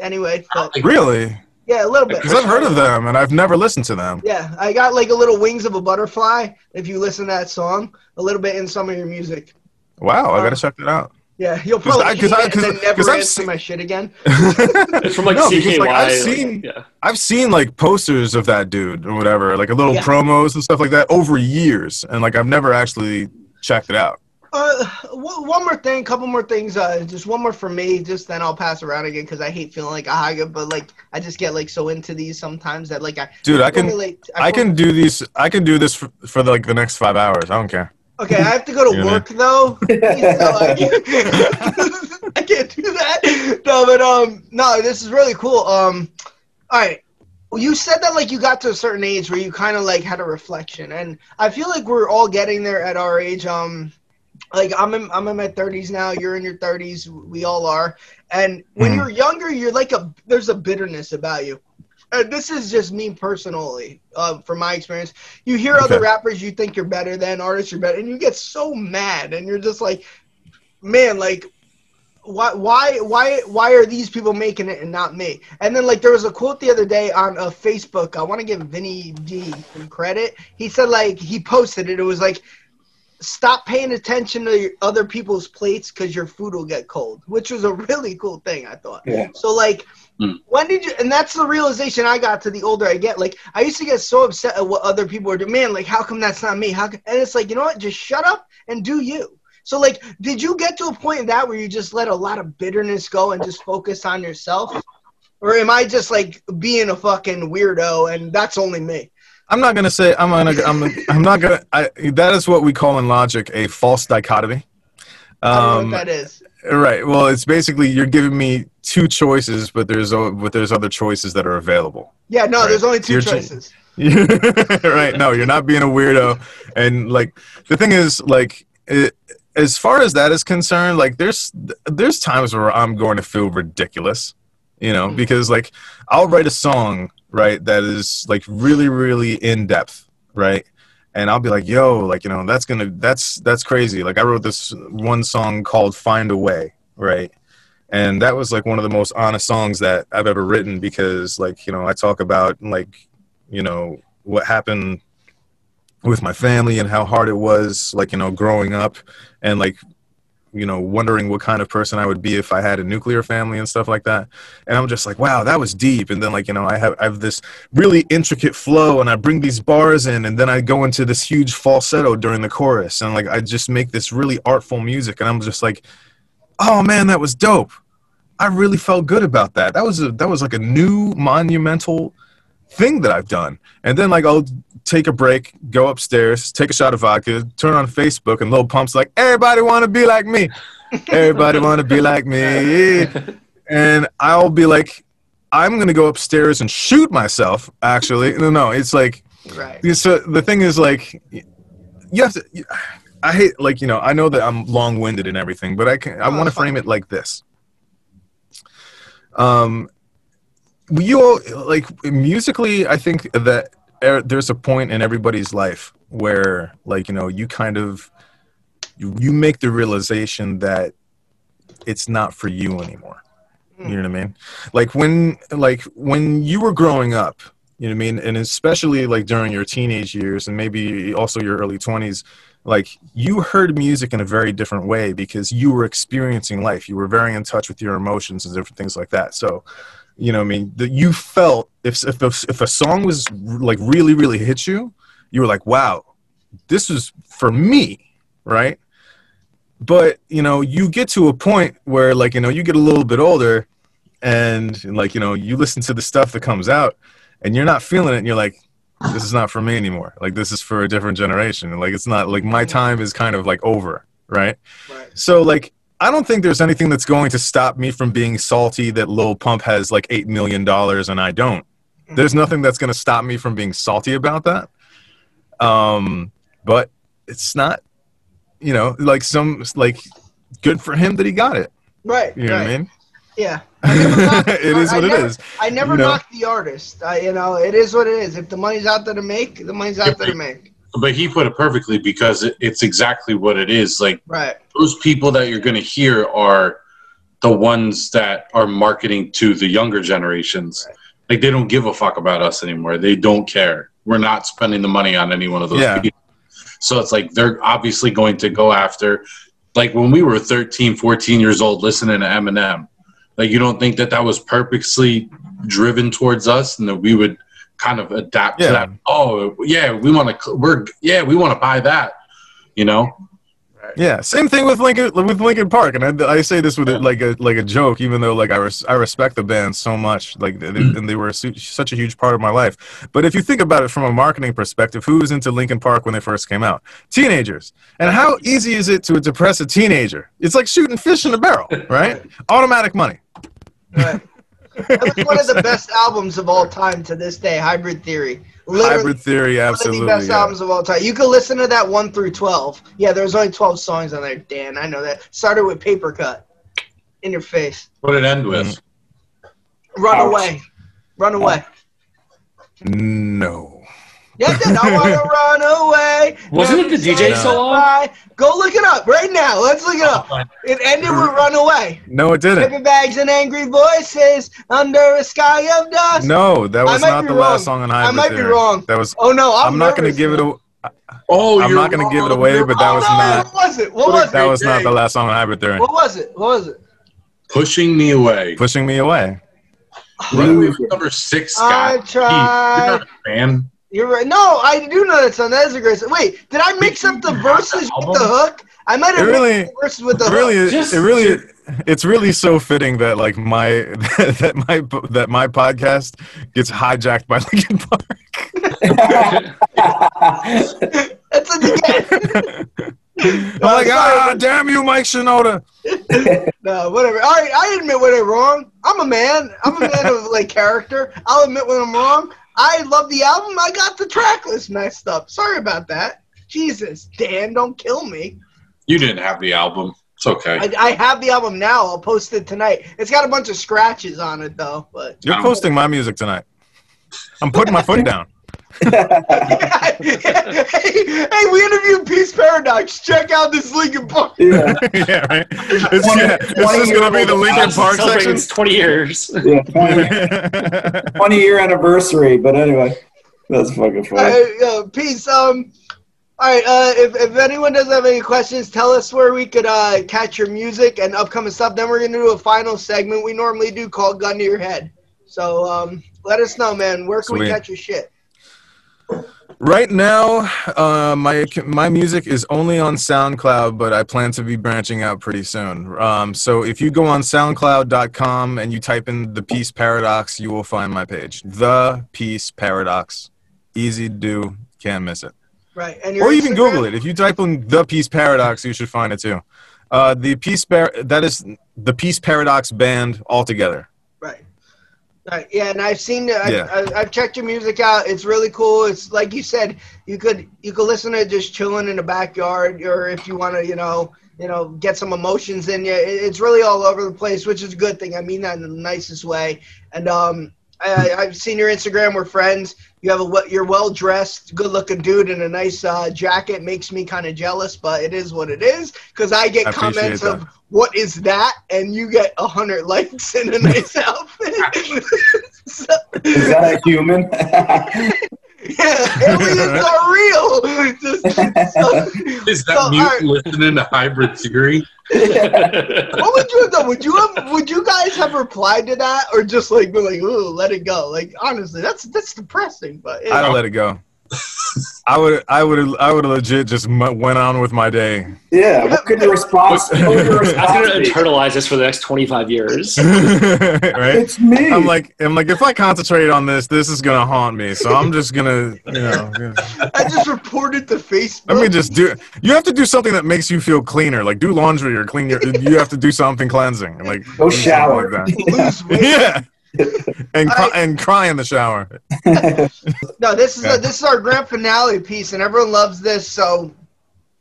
[SPEAKER 1] anyway, but
[SPEAKER 4] really?
[SPEAKER 1] Yeah, a little bit.
[SPEAKER 4] Because I've heard of them and I've never listened to them.
[SPEAKER 1] Yeah, I got like a little wings of a butterfly. If you listen to that song, a little bit in some of your music.
[SPEAKER 4] Wow, I
[SPEAKER 1] Um,
[SPEAKER 4] gotta check that out.
[SPEAKER 1] Yeah, you'll probably
[SPEAKER 4] I- 'cause
[SPEAKER 1] hate
[SPEAKER 4] I-
[SPEAKER 1] it and
[SPEAKER 4] 'cause-
[SPEAKER 1] then never
[SPEAKER 4] 'cause I've
[SPEAKER 1] answer
[SPEAKER 4] seen-
[SPEAKER 1] my shit again.
[SPEAKER 5] It's from like
[SPEAKER 4] No,
[SPEAKER 5] CKY.
[SPEAKER 4] because, like, I've
[SPEAKER 5] like,
[SPEAKER 4] seen-
[SPEAKER 5] yeah.
[SPEAKER 4] I've seen like posters of that dude or whatever, like a little
[SPEAKER 1] Yeah.
[SPEAKER 4] promos and stuff like that over years, and like I've never actually checked it out.
[SPEAKER 1] Uh, one one more thing, couple more things. Uh, just one more for me. Just then I'll pass around again because I hate feeling like a haga, but like I just get like so into these sometimes that like I.
[SPEAKER 4] Dude, I can-
[SPEAKER 1] formulate-
[SPEAKER 4] I can do these. I can do this for, for like the next five hours. I don't care.
[SPEAKER 1] Okay, I have to go to
[SPEAKER 4] You know?
[SPEAKER 1] work though. so I, can't, I can't do that. No, but um, no, this is really cool. Um, all right. Well, you said that like you got to a certain age where you kind of like had a reflection, and I feel like we're all getting there at our age. Um, like I'm in I'm in my 30s now. You're in your 30s. We all are. And when
[SPEAKER 4] Mhm.
[SPEAKER 1] you're younger, you're like a there's a bitterness about you. And this is just me personally, uh, from my experience. You hear other rappers you think you're better than, artists you're better, and you get so mad, and you're just like, man, like, why, why, why, why are these people making it and not me? And then like there was a quote the other day on uh, Facebook. I want to give Vinny D some credit. He said like he posted it. It was like, stop paying attention to your other people's plates because your food will get cold, which was a really cool thing. I thought.
[SPEAKER 2] Yeah.
[SPEAKER 1] So like,
[SPEAKER 3] Hmm.
[SPEAKER 1] when did you? And that's the realization I got to the older I get. Like I used to get so upset at what other people were doing. Man, like how come that's not me? How? Come? And it's like you know what? Just shut up and do you. So like, did you get to a point in that where you just let a lot of bitterness go and just focus on yourself? Or am I just like being a fucking weirdo and that's only me?
[SPEAKER 4] I'm not gonna say I'm gonna. I'm. I'm not gonna. I, that is what we call in logic a false dichotomy.
[SPEAKER 1] I don't know
[SPEAKER 4] Um,
[SPEAKER 1] what that is.
[SPEAKER 4] right. Well, it's basically you're giving me two choices, but there's but there's other choices that are available.
[SPEAKER 1] Yeah, no,
[SPEAKER 4] right.
[SPEAKER 1] there's only 2
[SPEAKER 4] You're ch-
[SPEAKER 1] choices.
[SPEAKER 4] right. No, you're not being a weirdo. And like the thing is, like it, as far as that is concerned, like there's there's times where I'm going to feel ridiculous, you know,
[SPEAKER 1] Mhm.
[SPEAKER 4] because like I'll write a song right that is like really really in depth, right. And I'll be like, yo, like, you know, that's gonna, that's, that's crazy. Like, I wrote this one song called Find a Way, right? and that was like one of the most honest songs that I've ever written because like you know I talk about like you know what happened with my family and how hard it was like you know growing up and like you know wondering what kind of person I would be if I had a nuclear family and stuff like that. And I'm just like wow that was deep. And then like you know I have I have this really intricate flow and I bring these bars in and then I go into this huge falsetto during the chorus. And like I just make this really artful music and I'm just like oh man that was dope. I really felt good about that. That was a that was like a new monumental thing that I've done. And then like I'll take a break, go upstairs, take a shot of vodka, turn on Facebook, and Lil Pump's like, "Everybody want to be like me. Everybody want to be like me." And I'll be like, "I'm gonna go upstairs and shoot myself." Actually, no, no, it's like
[SPEAKER 1] Right.
[SPEAKER 4] so the thing is like you have to i hate like you know i know that i'm long-winded and everything but i can i
[SPEAKER 1] No,
[SPEAKER 4] want to frame it like this um you all like musically i think that er, there's a point in everybody's life where like you know you kind of you, you make the realization that it's not for you anymore. You know what i mean? Like when like when you were growing up you know what i mean? And especially like during your teenage years and maybe also your early 20s like you heard music in a very different way because you were experiencing life. You were very in touch with your emotions and different things like that. So you know what i mean? That you felt if if a, if a song was like really really hit you you were like wow this is for me right? But you know you get to a point where like you know you get a little bit older and like you know you listen to the stuff that comes out and you're not feeling it and you're like this is not for me anymore. Like this is for a different generation. And like it's not like my time is kind of like over right?
[SPEAKER 1] Right.
[SPEAKER 4] so like I don't think there's anything that's going to stop me from being salty that Lil Pump has like eight million dollars and I don't. There's nothing that's going to stop me from being salty about that. Um, but it's not, you know, like some like good for him that he got it.
[SPEAKER 1] Right.
[SPEAKER 4] You know
[SPEAKER 1] right.
[SPEAKER 4] what I mean?
[SPEAKER 1] Yeah. I
[SPEAKER 4] it is
[SPEAKER 1] I
[SPEAKER 4] what it
[SPEAKER 1] never-
[SPEAKER 4] is.
[SPEAKER 1] I never
[SPEAKER 4] You know?
[SPEAKER 1] knock the artist. I, you know, it is what it is. If the money's out there to make, the money's out there to make.
[SPEAKER 3] But he put it perfectly because it, it's exactly what it is. Like
[SPEAKER 1] Right.
[SPEAKER 3] those people that you're going to hear are the ones that are marketing to the younger generations.
[SPEAKER 1] Right.
[SPEAKER 3] Like they don't give a fuck about us anymore. They don't care. We're not spending the money on any one of those
[SPEAKER 4] Yeah.
[SPEAKER 3] people. So it's like they're obviously going to go after like when we were 13, 14 years old listening to Eminem. Like you don't think that that was purposely driven towards us and that we would kind of adapt
[SPEAKER 4] Yeah.
[SPEAKER 3] to that. Oh, yeah, we want to we're yeah, we want to buy that. You know?
[SPEAKER 4] Yeah, same thing with Linkin with Linkin Park, and I, I say this with a, like a like a joke, even though like I res, I respect the band so much, like they, mm. and they were su- such a huge part of my life. But if you think about it from a marketing perspective, who was into Linkin Park when they first came out? Teenagers. And how easy is it to depress a teenager? It's like shooting fish in a barrel, right? Automatic money.
[SPEAKER 1] Right. That was one of the best albums of all time to this day, Hybrid Theory. Literally
[SPEAKER 4] Hybrid theory, absolutely.
[SPEAKER 1] one of the best
[SPEAKER 4] yeah.
[SPEAKER 1] albums of all time. You can listen to that one through twelve. Yeah, there's only twelve songs on there. Dan, I know that. Started with Paper Cut. In your face.
[SPEAKER 3] What did it end with?
[SPEAKER 1] Run
[SPEAKER 2] Ouch.
[SPEAKER 1] away. Run away.
[SPEAKER 4] No.
[SPEAKER 1] Yeah, it did. I want to run away.
[SPEAKER 5] Wasn't it the DJ
[SPEAKER 1] say
[SPEAKER 5] solo?
[SPEAKER 1] goodbye. Go look it up right now. Let's look it up. Oh, it ended with Run Away.
[SPEAKER 4] No, it didn't.
[SPEAKER 1] Paper bags and angry voices under a sky of dust.
[SPEAKER 4] No, that was not the
[SPEAKER 1] wrong.
[SPEAKER 4] last song on
[SPEAKER 1] I
[SPEAKER 4] Hybrid
[SPEAKER 1] might be
[SPEAKER 4] Theory.
[SPEAKER 1] wrong.
[SPEAKER 4] That was.
[SPEAKER 1] Oh no, I'm,
[SPEAKER 4] I'm not going to give it
[SPEAKER 1] now.
[SPEAKER 4] a.
[SPEAKER 3] Oh,
[SPEAKER 4] I'm
[SPEAKER 3] you're
[SPEAKER 4] not gonna give it away, but that
[SPEAKER 1] Oh,
[SPEAKER 4] was
[SPEAKER 1] no,
[SPEAKER 4] not-
[SPEAKER 1] What was it? What
[SPEAKER 3] What
[SPEAKER 1] was
[SPEAKER 3] is
[SPEAKER 1] it?
[SPEAKER 4] That was not the last song on Hybrid Theory.
[SPEAKER 1] What was it? What was it?
[SPEAKER 3] pushing me away.
[SPEAKER 4] Pushing me away.
[SPEAKER 3] Oh, Runaway number six,
[SPEAKER 1] I
[SPEAKER 3] Scott.
[SPEAKER 1] tried.
[SPEAKER 3] You're not a fan.
[SPEAKER 1] You're right. No, I do know that song. That is a great song. Wait, did I mix up the verses with the hook? I might have
[SPEAKER 4] It really-
[SPEAKER 1] mixed the verses with the
[SPEAKER 4] It really,
[SPEAKER 1] hook.
[SPEAKER 5] Just-
[SPEAKER 4] it really, it's really so fitting that like my that my that my podcast gets hijacked by Linkin Park.
[SPEAKER 1] That's a again.
[SPEAKER 4] I'm like, ah, damn you, Mike Shinoda.
[SPEAKER 1] No, whatever. All right, I admit when I'm wrong. I'm a man. I'm a man of like character. I'll admit when I'm wrong. I love the album. I got the track list messed up. Sorry about that. Jesus, Dan, don't kill me.
[SPEAKER 3] You didn't have the album. It's okay.
[SPEAKER 1] I, I have the album now. I'll post it tonight. It's got a bunch of scratches on it though, but
[SPEAKER 4] You're posting my music tonight. I'm putting my foot down.
[SPEAKER 1] Hey, hey, we interviewed Peace Paradox. Check out this Linkin Park.
[SPEAKER 2] yeah,
[SPEAKER 4] yeah, right. It's, yeah, it's just gonna be the Linkin Park
[SPEAKER 5] Celebrating
[SPEAKER 4] section.
[SPEAKER 5] its 20 years.
[SPEAKER 2] yeah 20, 20 year anniversary. But anyway, that's fucking
[SPEAKER 1] All
[SPEAKER 2] funny.
[SPEAKER 1] right, uh, peace. Um, all right. Uh, if, if anyone doesn't have any questions, tell us where we could uh, catch your music and upcoming stuff. Then we're gonna do a final segment we normally do called "Gun to Your Head." So um, let us know, man. Where can we catch your shit?
[SPEAKER 4] Right now, uh, my my music is only on SoundCloud, but I plan to be branching out pretty soon. Um, so if you go on SoundCloud.com and you type in the Peace Paradox, you will find my page. The Peace Paradox, easy to do, can't miss it.
[SPEAKER 1] Right. And
[SPEAKER 4] Or even
[SPEAKER 1] Instagram?
[SPEAKER 4] Google it. If you type in the Peace Paradox, you should find it too. Uh, the Peace Par- that is the Peace Paradox band altogether.
[SPEAKER 1] Right. Yeah, and I've seen. I've,
[SPEAKER 4] Yeah.
[SPEAKER 1] I've, checked your music out. It's really cool. It's like you said. You could you could listen to it just chilling in the backyard, or if you want to, you know, you know, get some emotions in you. It, it's really all over the place, which is a good thing. I mean that in the nicest way. And um, I, I've seen your Instagram. We're friends. You have a you're well dressed, good looking dude in a nice uh, jacket. Makes me kind of jealous, but it is what it is. Because I get
[SPEAKER 4] I
[SPEAKER 1] comments
[SPEAKER 4] that.
[SPEAKER 1] of what is that, and you get a hundred likes in a nice outfit. so,
[SPEAKER 2] Is that a human?
[SPEAKER 1] yeah, aliens are real. Just, so,
[SPEAKER 3] Is that
[SPEAKER 1] So,
[SPEAKER 3] mute
[SPEAKER 1] alright.
[SPEAKER 3] listening to hybrid theory?
[SPEAKER 1] what would you have done? Would you have? Would you guys have replied to that, or just like be like, "Ooh, let it go"? Like honestly, that's that's depressing. But
[SPEAKER 4] I'd let it go. I would, I would, I would legit just m- went on with my day.
[SPEAKER 2] yeah. What could your response? What would your
[SPEAKER 5] I'm gonna internalize this for the next 25 years.
[SPEAKER 4] right?
[SPEAKER 2] It's me.
[SPEAKER 4] I'm like, I'm like, if I concentrate on this, this is gonna haunt me. So I'm just gonna, you know,
[SPEAKER 1] I just reported to Facebook.
[SPEAKER 4] let me just do. You have to do something that makes you feel cleaner, like do laundry or clean your. You have to do something cleansing, like
[SPEAKER 2] Go
[SPEAKER 4] do
[SPEAKER 2] shower.
[SPEAKER 4] like that.
[SPEAKER 1] lose weight.
[SPEAKER 4] yeah, and cry, and cry in the shower.
[SPEAKER 1] No, this is a, this is our grand finale piece, and everyone loves this. So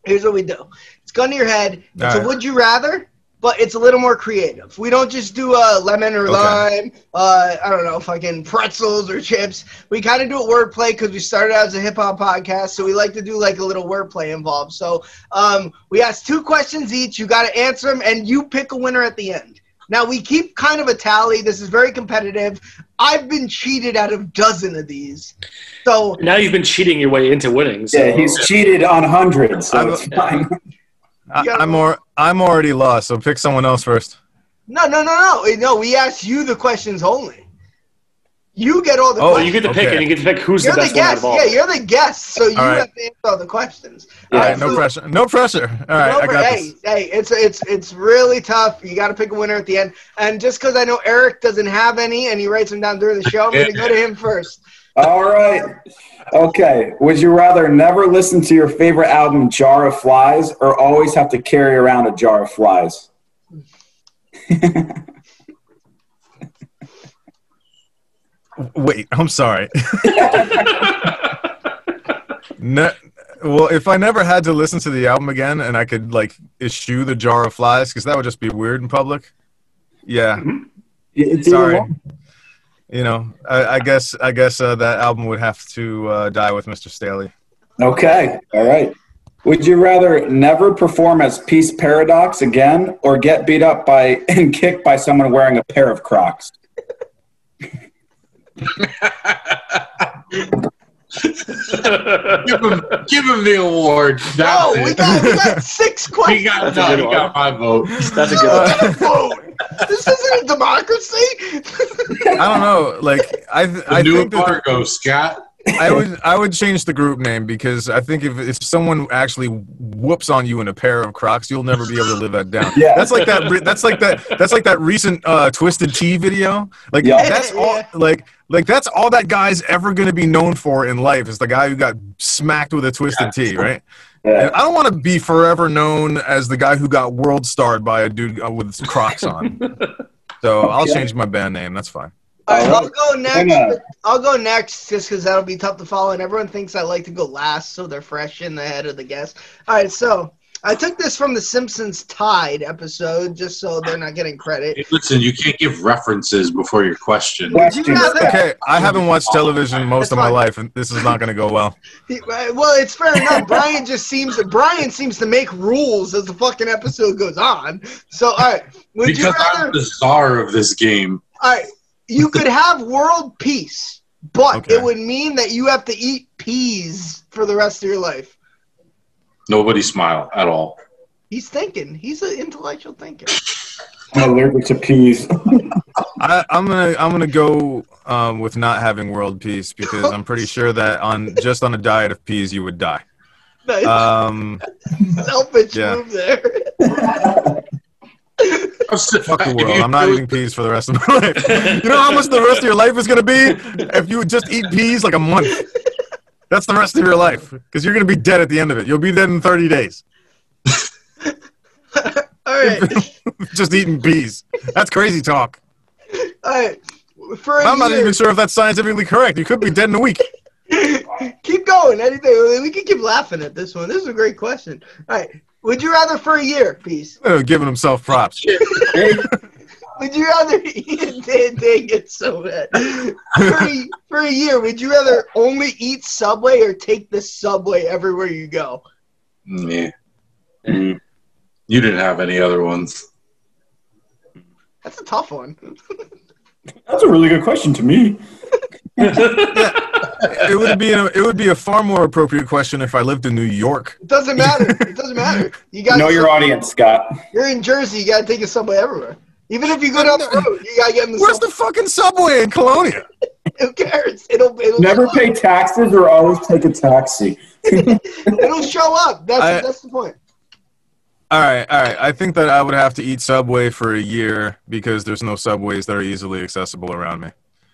[SPEAKER 1] here's what we do: it's gun to your head. It's
[SPEAKER 4] All
[SPEAKER 1] a
[SPEAKER 4] right.
[SPEAKER 1] would you rather, but it's a little more creative. We don't just do a lemon or
[SPEAKER 4] Okay.
[SPEAKER 1] lime. Uh, I don't know, fucking pretzels or chips. We kind of do it wordplay because we started out as a hip hop podcast, so we like to do like a little wordplay involved. So um, we ask two questions each. You got to answer them, and you pick a winner at the end. Now we keep kind of a tally. This is very competitive. I've been cheated out of dozen of these. So
[SPEAKER 5] now you've been cheating your way into winning. So.
[SPEAKER 2] yeah, he's cheated on hundreds, so
[SPEAKER 4] I'm-
[SPEAKER 2] it's fine.
[SPEAKER 4] I, I'm, or, I'm already lost. So pick someone else first.
[SPEAKER 1] no, no, no, no, no. We ask you the questions only. You get all the.
[SPEAKER 4] Oh,
[SPEAKER 1] questions.
[SPEAKER 5] you get to pick,
[SPEAKER 4] Okay.
[SPEAKER 5] and you get to pick who's
[SPEAKER 1] You're
[SPEAKER 5] the
[SPEAKER 1] the,
[SPEAKER 5] best one out
[SPEAKER 1] guest.
[SPEAKER 5] of all.
[SPEAKER 1] Yeah, you're the guest, so you
[SPEAKER 4] All right.
[SPEAKER 1] have to answer all the questions.
[SPEAKER 2] Yeah,
[SPEAKER 4] right, no
[SPEAKER 1] so-
[SPEAKER 4] pressure. No pressure. All right, I got
[SPEAKER 1] hey,
[SPEAKER 4] this.
[SPEAKER 1] hey, it's it's it's really tough. You got to pick a winner at the end. And just because I know Eric doesn't have any, and he writes them down during the show, I'm gonna go to him first.
[SPEAKER 2] All right. Okay. Would you rather never listen to your favorite album, Jar of Flies, or always have to carry around a jar of flies?
[SPEAKER 4] Wait, I'm sorry. Ne- well, if I never had to listen to the album again and I could like eschew the jar of flies, because that would just be weird in public. Yeah,
[SPEAKER 2] It's
[SPEAKER 4] sorry. You know, I, I guess I guess uh, that album would have to uh, die with Mr. Staley.
[SPEAKER 2] Okay. All right. Would you rather never perform as Peace Paradox again or get beat up by and kicked by someone wearing a pair of Crocs?
[SPEAKER 3] Give him, give him the award.
[SPEAKER 1] No,
[SPEAKER 3] That's
[SPEAKER 1] we got we got six
[SPEAKER 3] He
[SPEAKER 1] questions.
[SPEAKER 3] got, no, he
[SPEAKER 5] one.
[SPEAKER 3] got my vote.
[SPEAKER 5] That's a good one.
[SPEAKER 1] get a vote. This isn't a democracy.
[SPEAKER 4] I don't know. Like I,
[SPEAKER 3] The
[SPEAKER 4] I
[SPEAKER 3] new
[SPEAKER 4] think that
[SPEAKER 3] embargo, Scott.
[SPEAKER 4] I would I would change the group name because I think if, if someone actually whoops on you in a pair of Crocs, you'll never be able to live that down.
[SPEAKER 2] Yeah.
[SPEAKER 4] That's like that. That's like that. That's like that recent uh, Twisted Tea video. Like
[SPEAKER 2] Yeah.
[SPEAKER 4] that's all.
[SPEAKER 1] Yeah.
[SPEAKER 4] Like like that's all that guy's ever going to be known for in life is the guy who got smacked with a Twisted Tea, right?
[SPEAKER 2] Yeah.
[SPEAKER 4] And I don't want to be forever known as the guy who got world starred by a dude uh, with Crocs on. So I'll
[SPEAKER 2] Okay.
[SPEAKER 4] change my band name. That's fine.
[SPEAKER 1] All right, I'll go next. I'll go next just because that'll be tough to follow, and everyone thinks I like to go last, so they're fresh in the head of the guest. All right, so I took this from the Simpsons Tide episode, just so they're not getting credit.
[SPEAKER 3] Hey, listen, you can't give references before your question.
[SPEAKER 2] Question.
[SPEAKER 1] You got?
[SPEAKER 4] Okay, I haven't watched television most
[SPEAKER 1] That's
[SPEAKER 4] of my
[SPEAKER 1] fine.
[SPEAKER 4] life, and this is not going to go well.
[SPEAKER 1] Well, it's fair enough. Brian just seems Brian seems to make rules as the fucking episode goes on. So, all right, would you
[SPEAKER 3] Because
[SPEAKER 1] rather?
[SPEAKER 3] I'm the czar of this game.
[SPEAKER 1] All right, you could have world peace, but
[SPEAKER 4] Okay.
[SPEAKER 1] it would mean that you have to eat peas for the rest of your life.
[SPEAKER 3] Nobody smile at all.
[SPEAKER 1] He's thinking. He's an intellectual thinker.
[SPEAKER 2] I'm allergic to peas.
[SPEAKER 4] I, I'm gonna I'm gonna go um, with not having world peace because I'm pretty sure that on just on a diet of peas you would die.
[SPEAKER 1] Nice
[SPEAKER 4] Um,
[SPEAKER 1] selfish
[SPEAKER 4] yeah.
[SPEAKER 1] move there.
[SPEAKER 4] fuck the world. I'm not eating peas for the rest of my life. You know how much the rest of your life is gonna be if you just eat peas like a month. That's the rest of your life because you're gonna be dead at the end of it. You'll be dead in 30 days
[SPEAKER 1] All right,
[SPEAKER 4] just eating peas. That's crazy talk.
[SPEAKER 1] all right. For
[SPEAKER 4] I'm not even sure if that's scientifically correct. You could be dead in a week.
[SPEAKER 1] keep going. Anything we can keep laughing at this one. This is a great question. All right. Would you rather for a year, peace?
[SPEAKER 4] Uh, giving himself props.
[SPEAKER 1] Would you rather eat dang, dang it's so bad. For a, for a year, would you rather only eat Subway or take the Subway everywhere you go?
[SPEAKER 3] Yeah.
[SPEAKER 2] Mm.
[SPEAKER 3] You didn't have any other ones.
[SPEAKER 1] That's a tough one.
[SPEAKER 2] That's a really good question to me.
[SPEAKER 4] It would be a, it would be a far more appropriate question if I lived in New York.
[SPEAKER 1] It doesn't matter. It doesn't matter. You got
[SPEAKER 2] Know your audience, Scott.
[SPEAKER 1] You're in Jersey. You gotta take a Subway everywhere. Even if you go down the road, you gotta get in the
[SPEAKER 4] Where's the fucking subway in Colonia?
[SPEAKER 1] Who cares? It'll it'll
[SPEAKER 2] Never pay
[SPEAKER 1] up.
[SPEAKER 2] taxes or always take a taxi.
[SPEAKER 1] It'll show up. That's
[SPEAKER 4] I-
[SPEAKER 1] that's the point.
[SPEAKER 4] All right, all right. I think that I would have to eat Subway for a year because there's no subways that are easily accessible around me.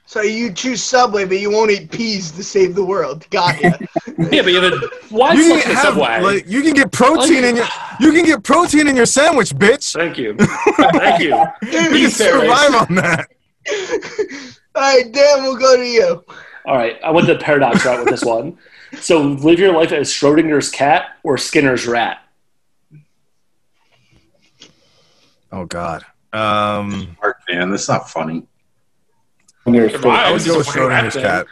[SPEAKER 1] So you choose Subway, but you won't eat peas to save the world. Got ya.
[SPEAKER 5] Yeah, but you have a wide
[SPEAKER 4] You can have
[SPEAKER 5] Subway.
[SPEAKER 4] like you can get protein in your you can get protein in your sandwich, bitch.
[SPEAKER 5] Thank you. Thank you.
[SPEAKER 4] You can
[SPEAKER 5] Beef
[SPEAKER 4] survive on that.
[SPEAKER 1] All right, Dan, we'll go to you.
[SPEAKER 5] All right, I went the paradox route with this one. So, live your life as Schrodinger's cat or Skinner's rat.
[SPEAKER 4] Oh God. Um,
[SPEAKER 3] Mark, man, that's not funny.
[SPEAKER 2] And there's
[SPEAKER 4] I would
[SPEAKER 5] This
[SPEAKER 4] go
[SPEAKER 5] is
[SPEAKER 4] with
[SPEAKER 5] a fucking rat
[SPEAKER 4] Schrodinger's cat.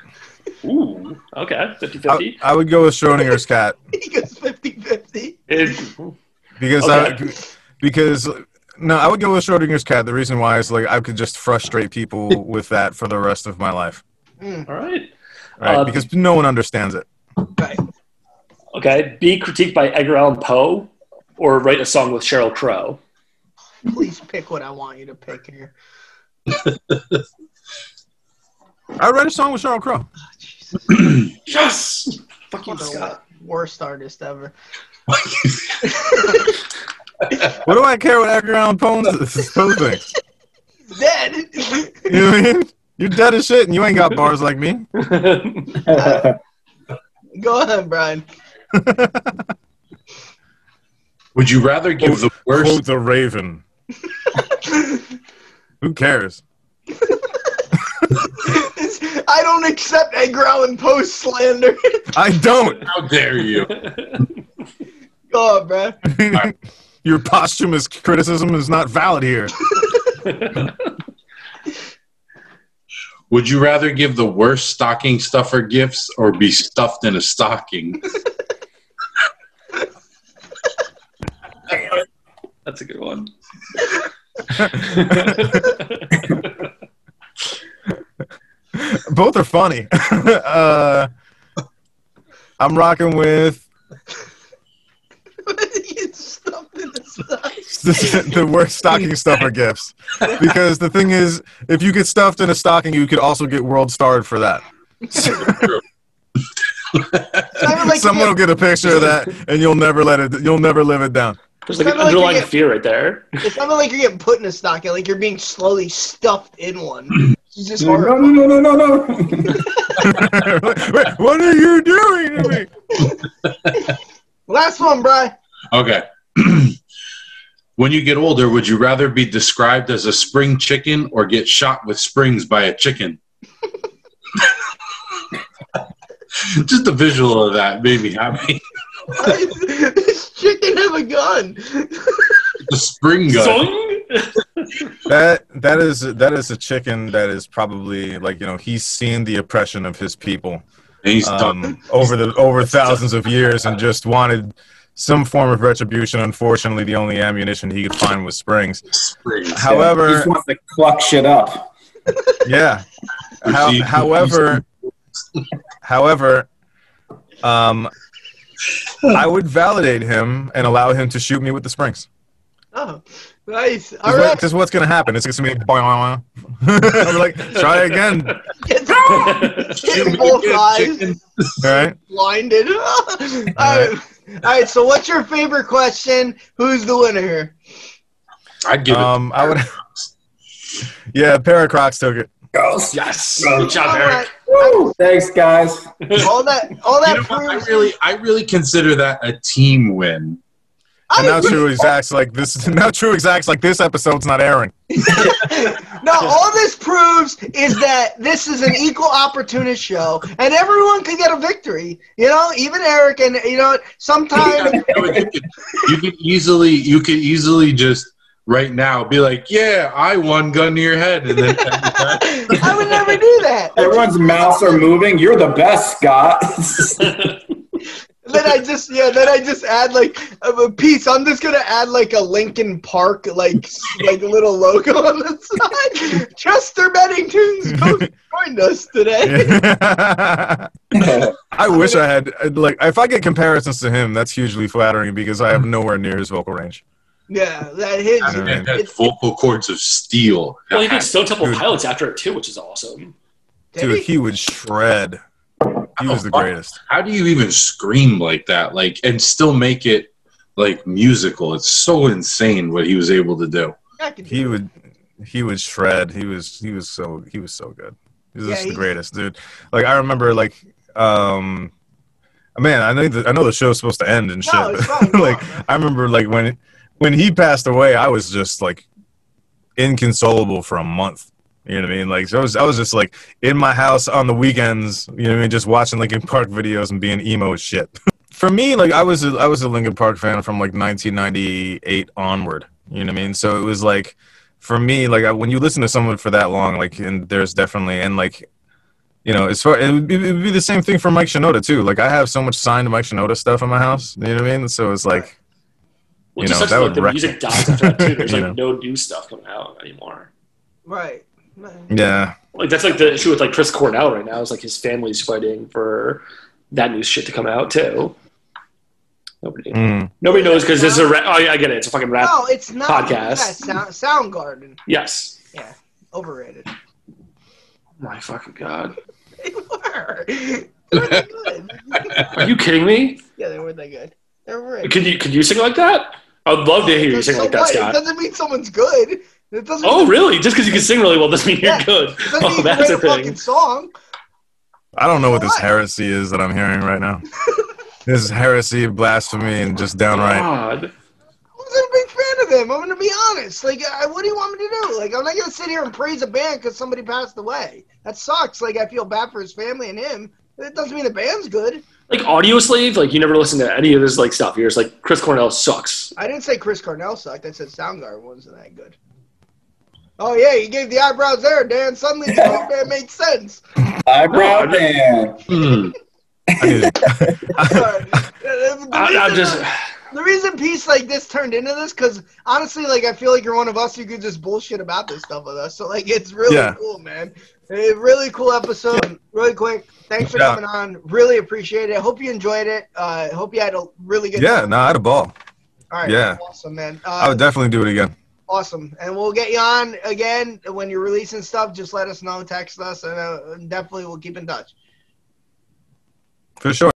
[SPEAKER 5] Ooh, okay, 50
[SPEAKER 4] I,
[SPEAKER 5] 50.
[SPEAKER 4] I would go with Schrodinger's cat
[SPEAKER 1] He goes 50-50.
[SPEAKER 4] because
[SPEAKER 5] Okay.
[SPEAKER 4] I because no, I would go with Schrodinger's cat. The reason why is like I could just frustrate people with that for the rest of my life,
[SPEAKER 5] All right.
[SPEAKER 4] right?
[SPEAKER 5] Uh,
[SPEAKER 4] because no one understands it.
[SPEAKER 1] Right.
[SPEAKER 5] Okay, be critiqued by Edgar Allan Poe or write a song with Sheryl Crow.
[SPEAKER 1] Please pick what I want you to pick here.
[SPEAKER 4] I read a song with Sheryl Crow.
[SPEAKER 1] Oh, Jesus.
[SPEAKER 5] Yes! Fuck you,
[SPEAKER 1] the
[SPEAKER 5] Scott.
[SPEAKER 1] worst artist ever.
[SPEAKER 4] What do I care what Edgar Allan Poe Poe thinks?
[SPEAKER 1] Dead.
[SPEAKER 4] You know what I mean? You're dead as shit, and you ain't got bars like me.
[SPEAKER 1] go ahead, Brian.
[SPEAKER 3] Would you rather give the worst?
[SPEAKER 4] Quote the Raven. Who cares?
[SPEAKER 1] I don't accept Edgar Allan Poe slander.
[SPEAKER 4] I don't.
[SPEAKER 3] How dare you?
[SPEAKER 1] go on, Brian.
[SPEAKER 4] Your posthumous criticism is not valid here.
[SPEAKER 3] Would you rather give the worst stocking stuffer gifts or be stuffed in a stocking?
[SPEAKER 5] That's a good one.
[SPEAKER 4] Both are funny. uh, I'm rocking with
[SPEAKER 1] Get stuffed in the stomach.
[SPEAKER 4] the, the worst stocking stuffer gifts. Because the thing is, if you get stuffed in a stocking, you could also get world starred for that.
[SPEAKER 1] Like
[SPEAKER 4] Someone
[SPEAKER 1] you
[SPEAKER 4] will get a picture of that, and you'll never let it. You'll never live it down.
[SPEAKER 5] There's like an
[SPEAKER 1] Sounded like you
[SPEAKER 5] underlying
[SPEAKER 1] get-
[SPEAKER 5] fear right there.
[SPEAKER 1] It's not like you're getting put in a stocking, like you're being slowly stuffed in one. It's just
[SPEAKER 2] no, no, no, no, no, no.
[SPEAKER 4] Wait, what are you doing to me?
[SPEAKER 1] Last one, Brian.
[SPEAKER 3] Okay. when you get older, would you rather be described as a spring chicken or get shot with springs by a chicken? Just a visual of that made me happy.
[SPEAKER 1] Why does this chicken have a gun?
[SPEAKER 3] The spring gun.
[SPEAKER 5] Zoing!
[SPEAKER 4] That that is that is a chicken that is probably like you know he's seen the oppression of his people
[SPEAKER 3] And he's done.
[SPEAKER 4] um, over the over thousands of years and just wanted some form of retribution. Unfortunately, the only ammunition he could find was springs.
[SPEAKER 3] Springs.
[SPEAKER 2] he
[SPEAKER 4] However,
[SPEAKER 2] just wants to cluck shit up.
[SPEAKER 4] yeah. How,
[SPEAKER 3] See,
[SPEAKER 4] however, however, um, I would validate him and allow him to shoot me with the springs.
[SPEAKER 1] Oh, Nice. All right.
[SPEAKER 4] Because
[SPEAKER 1] right.
[SPEAKER 4] what, 'cause what's gonna happen? It's gonna be. I'm like, try again.
[SPEAKER 1] Get,
[SPEAKER 3] Chicken,
[SPEAKER 1] get both eyes
[SPEAKER 3] chicken.
[SPEAKER 4] All right.
[SPEAKER 1] blinded. all, right. all right. So, what's your favorite question? Who's the winner here?
[SPEAKER 3] I'd give it.
[SPEAKER 4] Um, I would. Yeah, Paracrocs took it.
[SPEAKER 2] Girls.
[SPEAKER 5] yes. Good job,
[SPEAKER 1] All
[SPEAKER 5] Eric.
[SPEAKER 2] Woo! Thanks, guys.
[SPEAKER 1] All that. All
[SPEAKER 3] You
[SPEAKER 1] that
[SPEAKER 3] know what? I really, I really consider that a team win.
[SPEAKER 4] And now True Exacts like this. Now True Exacts like this episode's not airing.
[SPEAKER 1] No, all this proves is that this is an equal opportunist show, and everyone can get a victory. You know, even Eric, and you know, sometimes
[SPEAKER 3] you, know, you could, you could easily, you could easily just right now be like, "Yeah, I won, gun to your head," and then
[SPEAKER 1] I would never do that.
[SPEAKER 2] Everyone's mouths are moving. You're the best, Scott.
[SPEAKER 1] Then I just yeah, then I just add like a a piece. I'm just gonna add like a Linkin Park like s- like little logo on the side. Chester Bennington's coach joined us today.
[SPEAKER 4] I wish I had like if I get comparisons to him, that's hugely flattering because I have mm. nowhere near his vocal range.
[SPEAKER 1] Yeah, that hits.
[SPEAKER 3] I mean,
[SPEAKER 4] Yeah.
[SPEAKER 3] had vocal cords of steel.
[SPEAKER 5] well, he did Stone Temple Pilots after it too, which is awesome.
[SPEAKER 1] Did
[SPEAKER 4] Dude,
[SPEAKER 1] he?
[SPEAKER 4] he would shred. He was the greatest.
[SPEAKER 3] How do you even scream like that, like, and still make it like musical? It's so insane what he was able to do.
[SPEAKER 1] I could do
[SPEAKER 4] He would he would shred. He was he was so he was so good. He was
[SPEAKER 1] Yeah,
[SPEAKER 4] just the greatest, dude. Like I remember like um man, I know the, I know the show's supposed to end and shit.
[SPEAKER 1] No, it's
[SPEAKER 4] but,
[SPEAKER 1] fine,
[SPEAKER 4] like
[SPEAKER 1] on.
[SPEAKER 4] I remember like when when he passed away, I was just like inconsolable for a month. You know what I mean? Like so I was I was just like in my house on the weekends, you know what I mean, just watching Linkin Park videos and being emo as shit. for me, like I was a, I was a Linkin Park fan from like 1998 onward. You know what I mean? So it was like for me, like I, when you listen to someone for that long, like and there's definitely and like you know, as far it would, be, it would be the same thing for Mike Shinoda too. Like I have so much signed Mike Shinoda stuff in my house. You know what I mean? So it's like
[SPEAKER 5] Well,
[SPEAKER 4] You
[SPEAKER 5] just
[SPEAKER 4] know,
[SPEAKER 5] such
[SPEAKER 4] that
[SPEAKER 5] like
[SPEAKER 4] would
[SPEAKER 5] the
[SPEAKER 4] wreck
[SPEAKER 5] music
[SPEAKER 4] me.
[SPEAKER 5] dies after that too. There's like
[SPEAKER 4] know.
[SPEAKER 5] no new stuff coming out anymore.
[SPEAKER 1] right.
[SPEAKER 4] Yeah,
[SPEAKER 5] Like that's like the issue with like Chris Cornell right now is like his family's fighting for that new shit to come out too. Nobody,
[SPEAKER 4] Mm.
[SPEAKER 5] nobody knows because this is a rap. Oh yeah, I get it. It's a fucking rap.
[SPEAKER 1] No, it's not.
[SPEAKER 5] Podcast.
[SPEAKER 1] Yeah, Sound, Soundgarden.
[SPEAKER 5] Yes. Yeah.
[SPEAKER 1] Overrated.
[SPEAKER 5] My fucking god.
[SPEAKER 1] They were. They were that good.
[SPEAKER 5] Are you kidding me?
[SPEAKER 1] yeah, they weren't that good. They were overrated.
[SPEAKER 5] Could you could you sing like that? I'd love to hear you sing
[SPEAKER 1] So
[SPEAKER 5] like that,
[SPEAKER 1] what? It doesn't mean someone's good. It doesn't
[SPEAKER 5] Oh
[SPEAKER 1] mean,
[SPEAKER 5] really? Just because you can sing really well doesn't mean you're
[SPEAKER 1] Yeah.
[SPEAKER 5] good. Oh,
[SPEAKER 1] mean
[SPEAKER 5] that's
[SPEAKER 1] can
[SPEAKER 5] a
[SPEAKER 1] write a fucking
[SPEAKER 5] thing.
[SPEAKER 1] song.
[SPEAKER 4] I don't know what this heresy is that I'm hearing right now. this is heresy, blasphemy, and just downright.
[SPEAKER 5] God.
[SPEAKER 1] I wasn't a big fan of them. I'm gonna be honest. Like, I, what do you want me to do? Like, I'm not gonna sit here and praise a band because somebody passed away. That sucks. Like, I feel bad for his family and him. It doesn't mean the band's good.
[SPEAKER 5] Like Audioslave, like you never listen to any of his like stuff. You're just like Chris Cornell sucks.
[SPEAKER 1] I didn't say Chris Cornell sucked. I said Soundgarden wasn't that good. Oh yeah, you gave the eyebrows there, Dan. Suddenly the whole band made sense.
[SPEAKER 2] Eyebrow
[SPEAKER 5] No,
[SPEAKER 2] man.
[SPEAKER 3] Hmm.
[SPEAKER 4] I need to-
[SPEAKER 1] Sorry. The
[SPEAKER 5] I, I'm
[SPEAKER 1] reason-
[SPEAKER 5] just
[SPEAKER 1] the reason piece like this turned into this because honestly like i feel like you're one of us who could just bullshit about this stuff with us so like it's really
[SPEAKER 4] Yeah.
[SPEAKER 1] cool man a really cool episode really quick thanks for
[SPEAKER 4] Yeah.
[SPEAKER 1] coming on really appreciate it hope you enjoyed it uh hope you had a really good
[SPEAKER 4] yeah,
[SPEAKER 1] time.
[SPEAKER 4] no, I had a ball.
[SPEAKER 1] all right
[SPEAKER 4] yeah.
[SPEAKER 1] awesome man
[SPEAKER 4] I
[SPEAKER 1] uh,
[SPEAKER 4] would definitely do it again.
[SPEAKER 1] Awesome. And we'll get you on again when you're releasing stuff. Just let us know. Text us and uh, definitely we'll keep in touch.
[SPEAKER 4] For sure.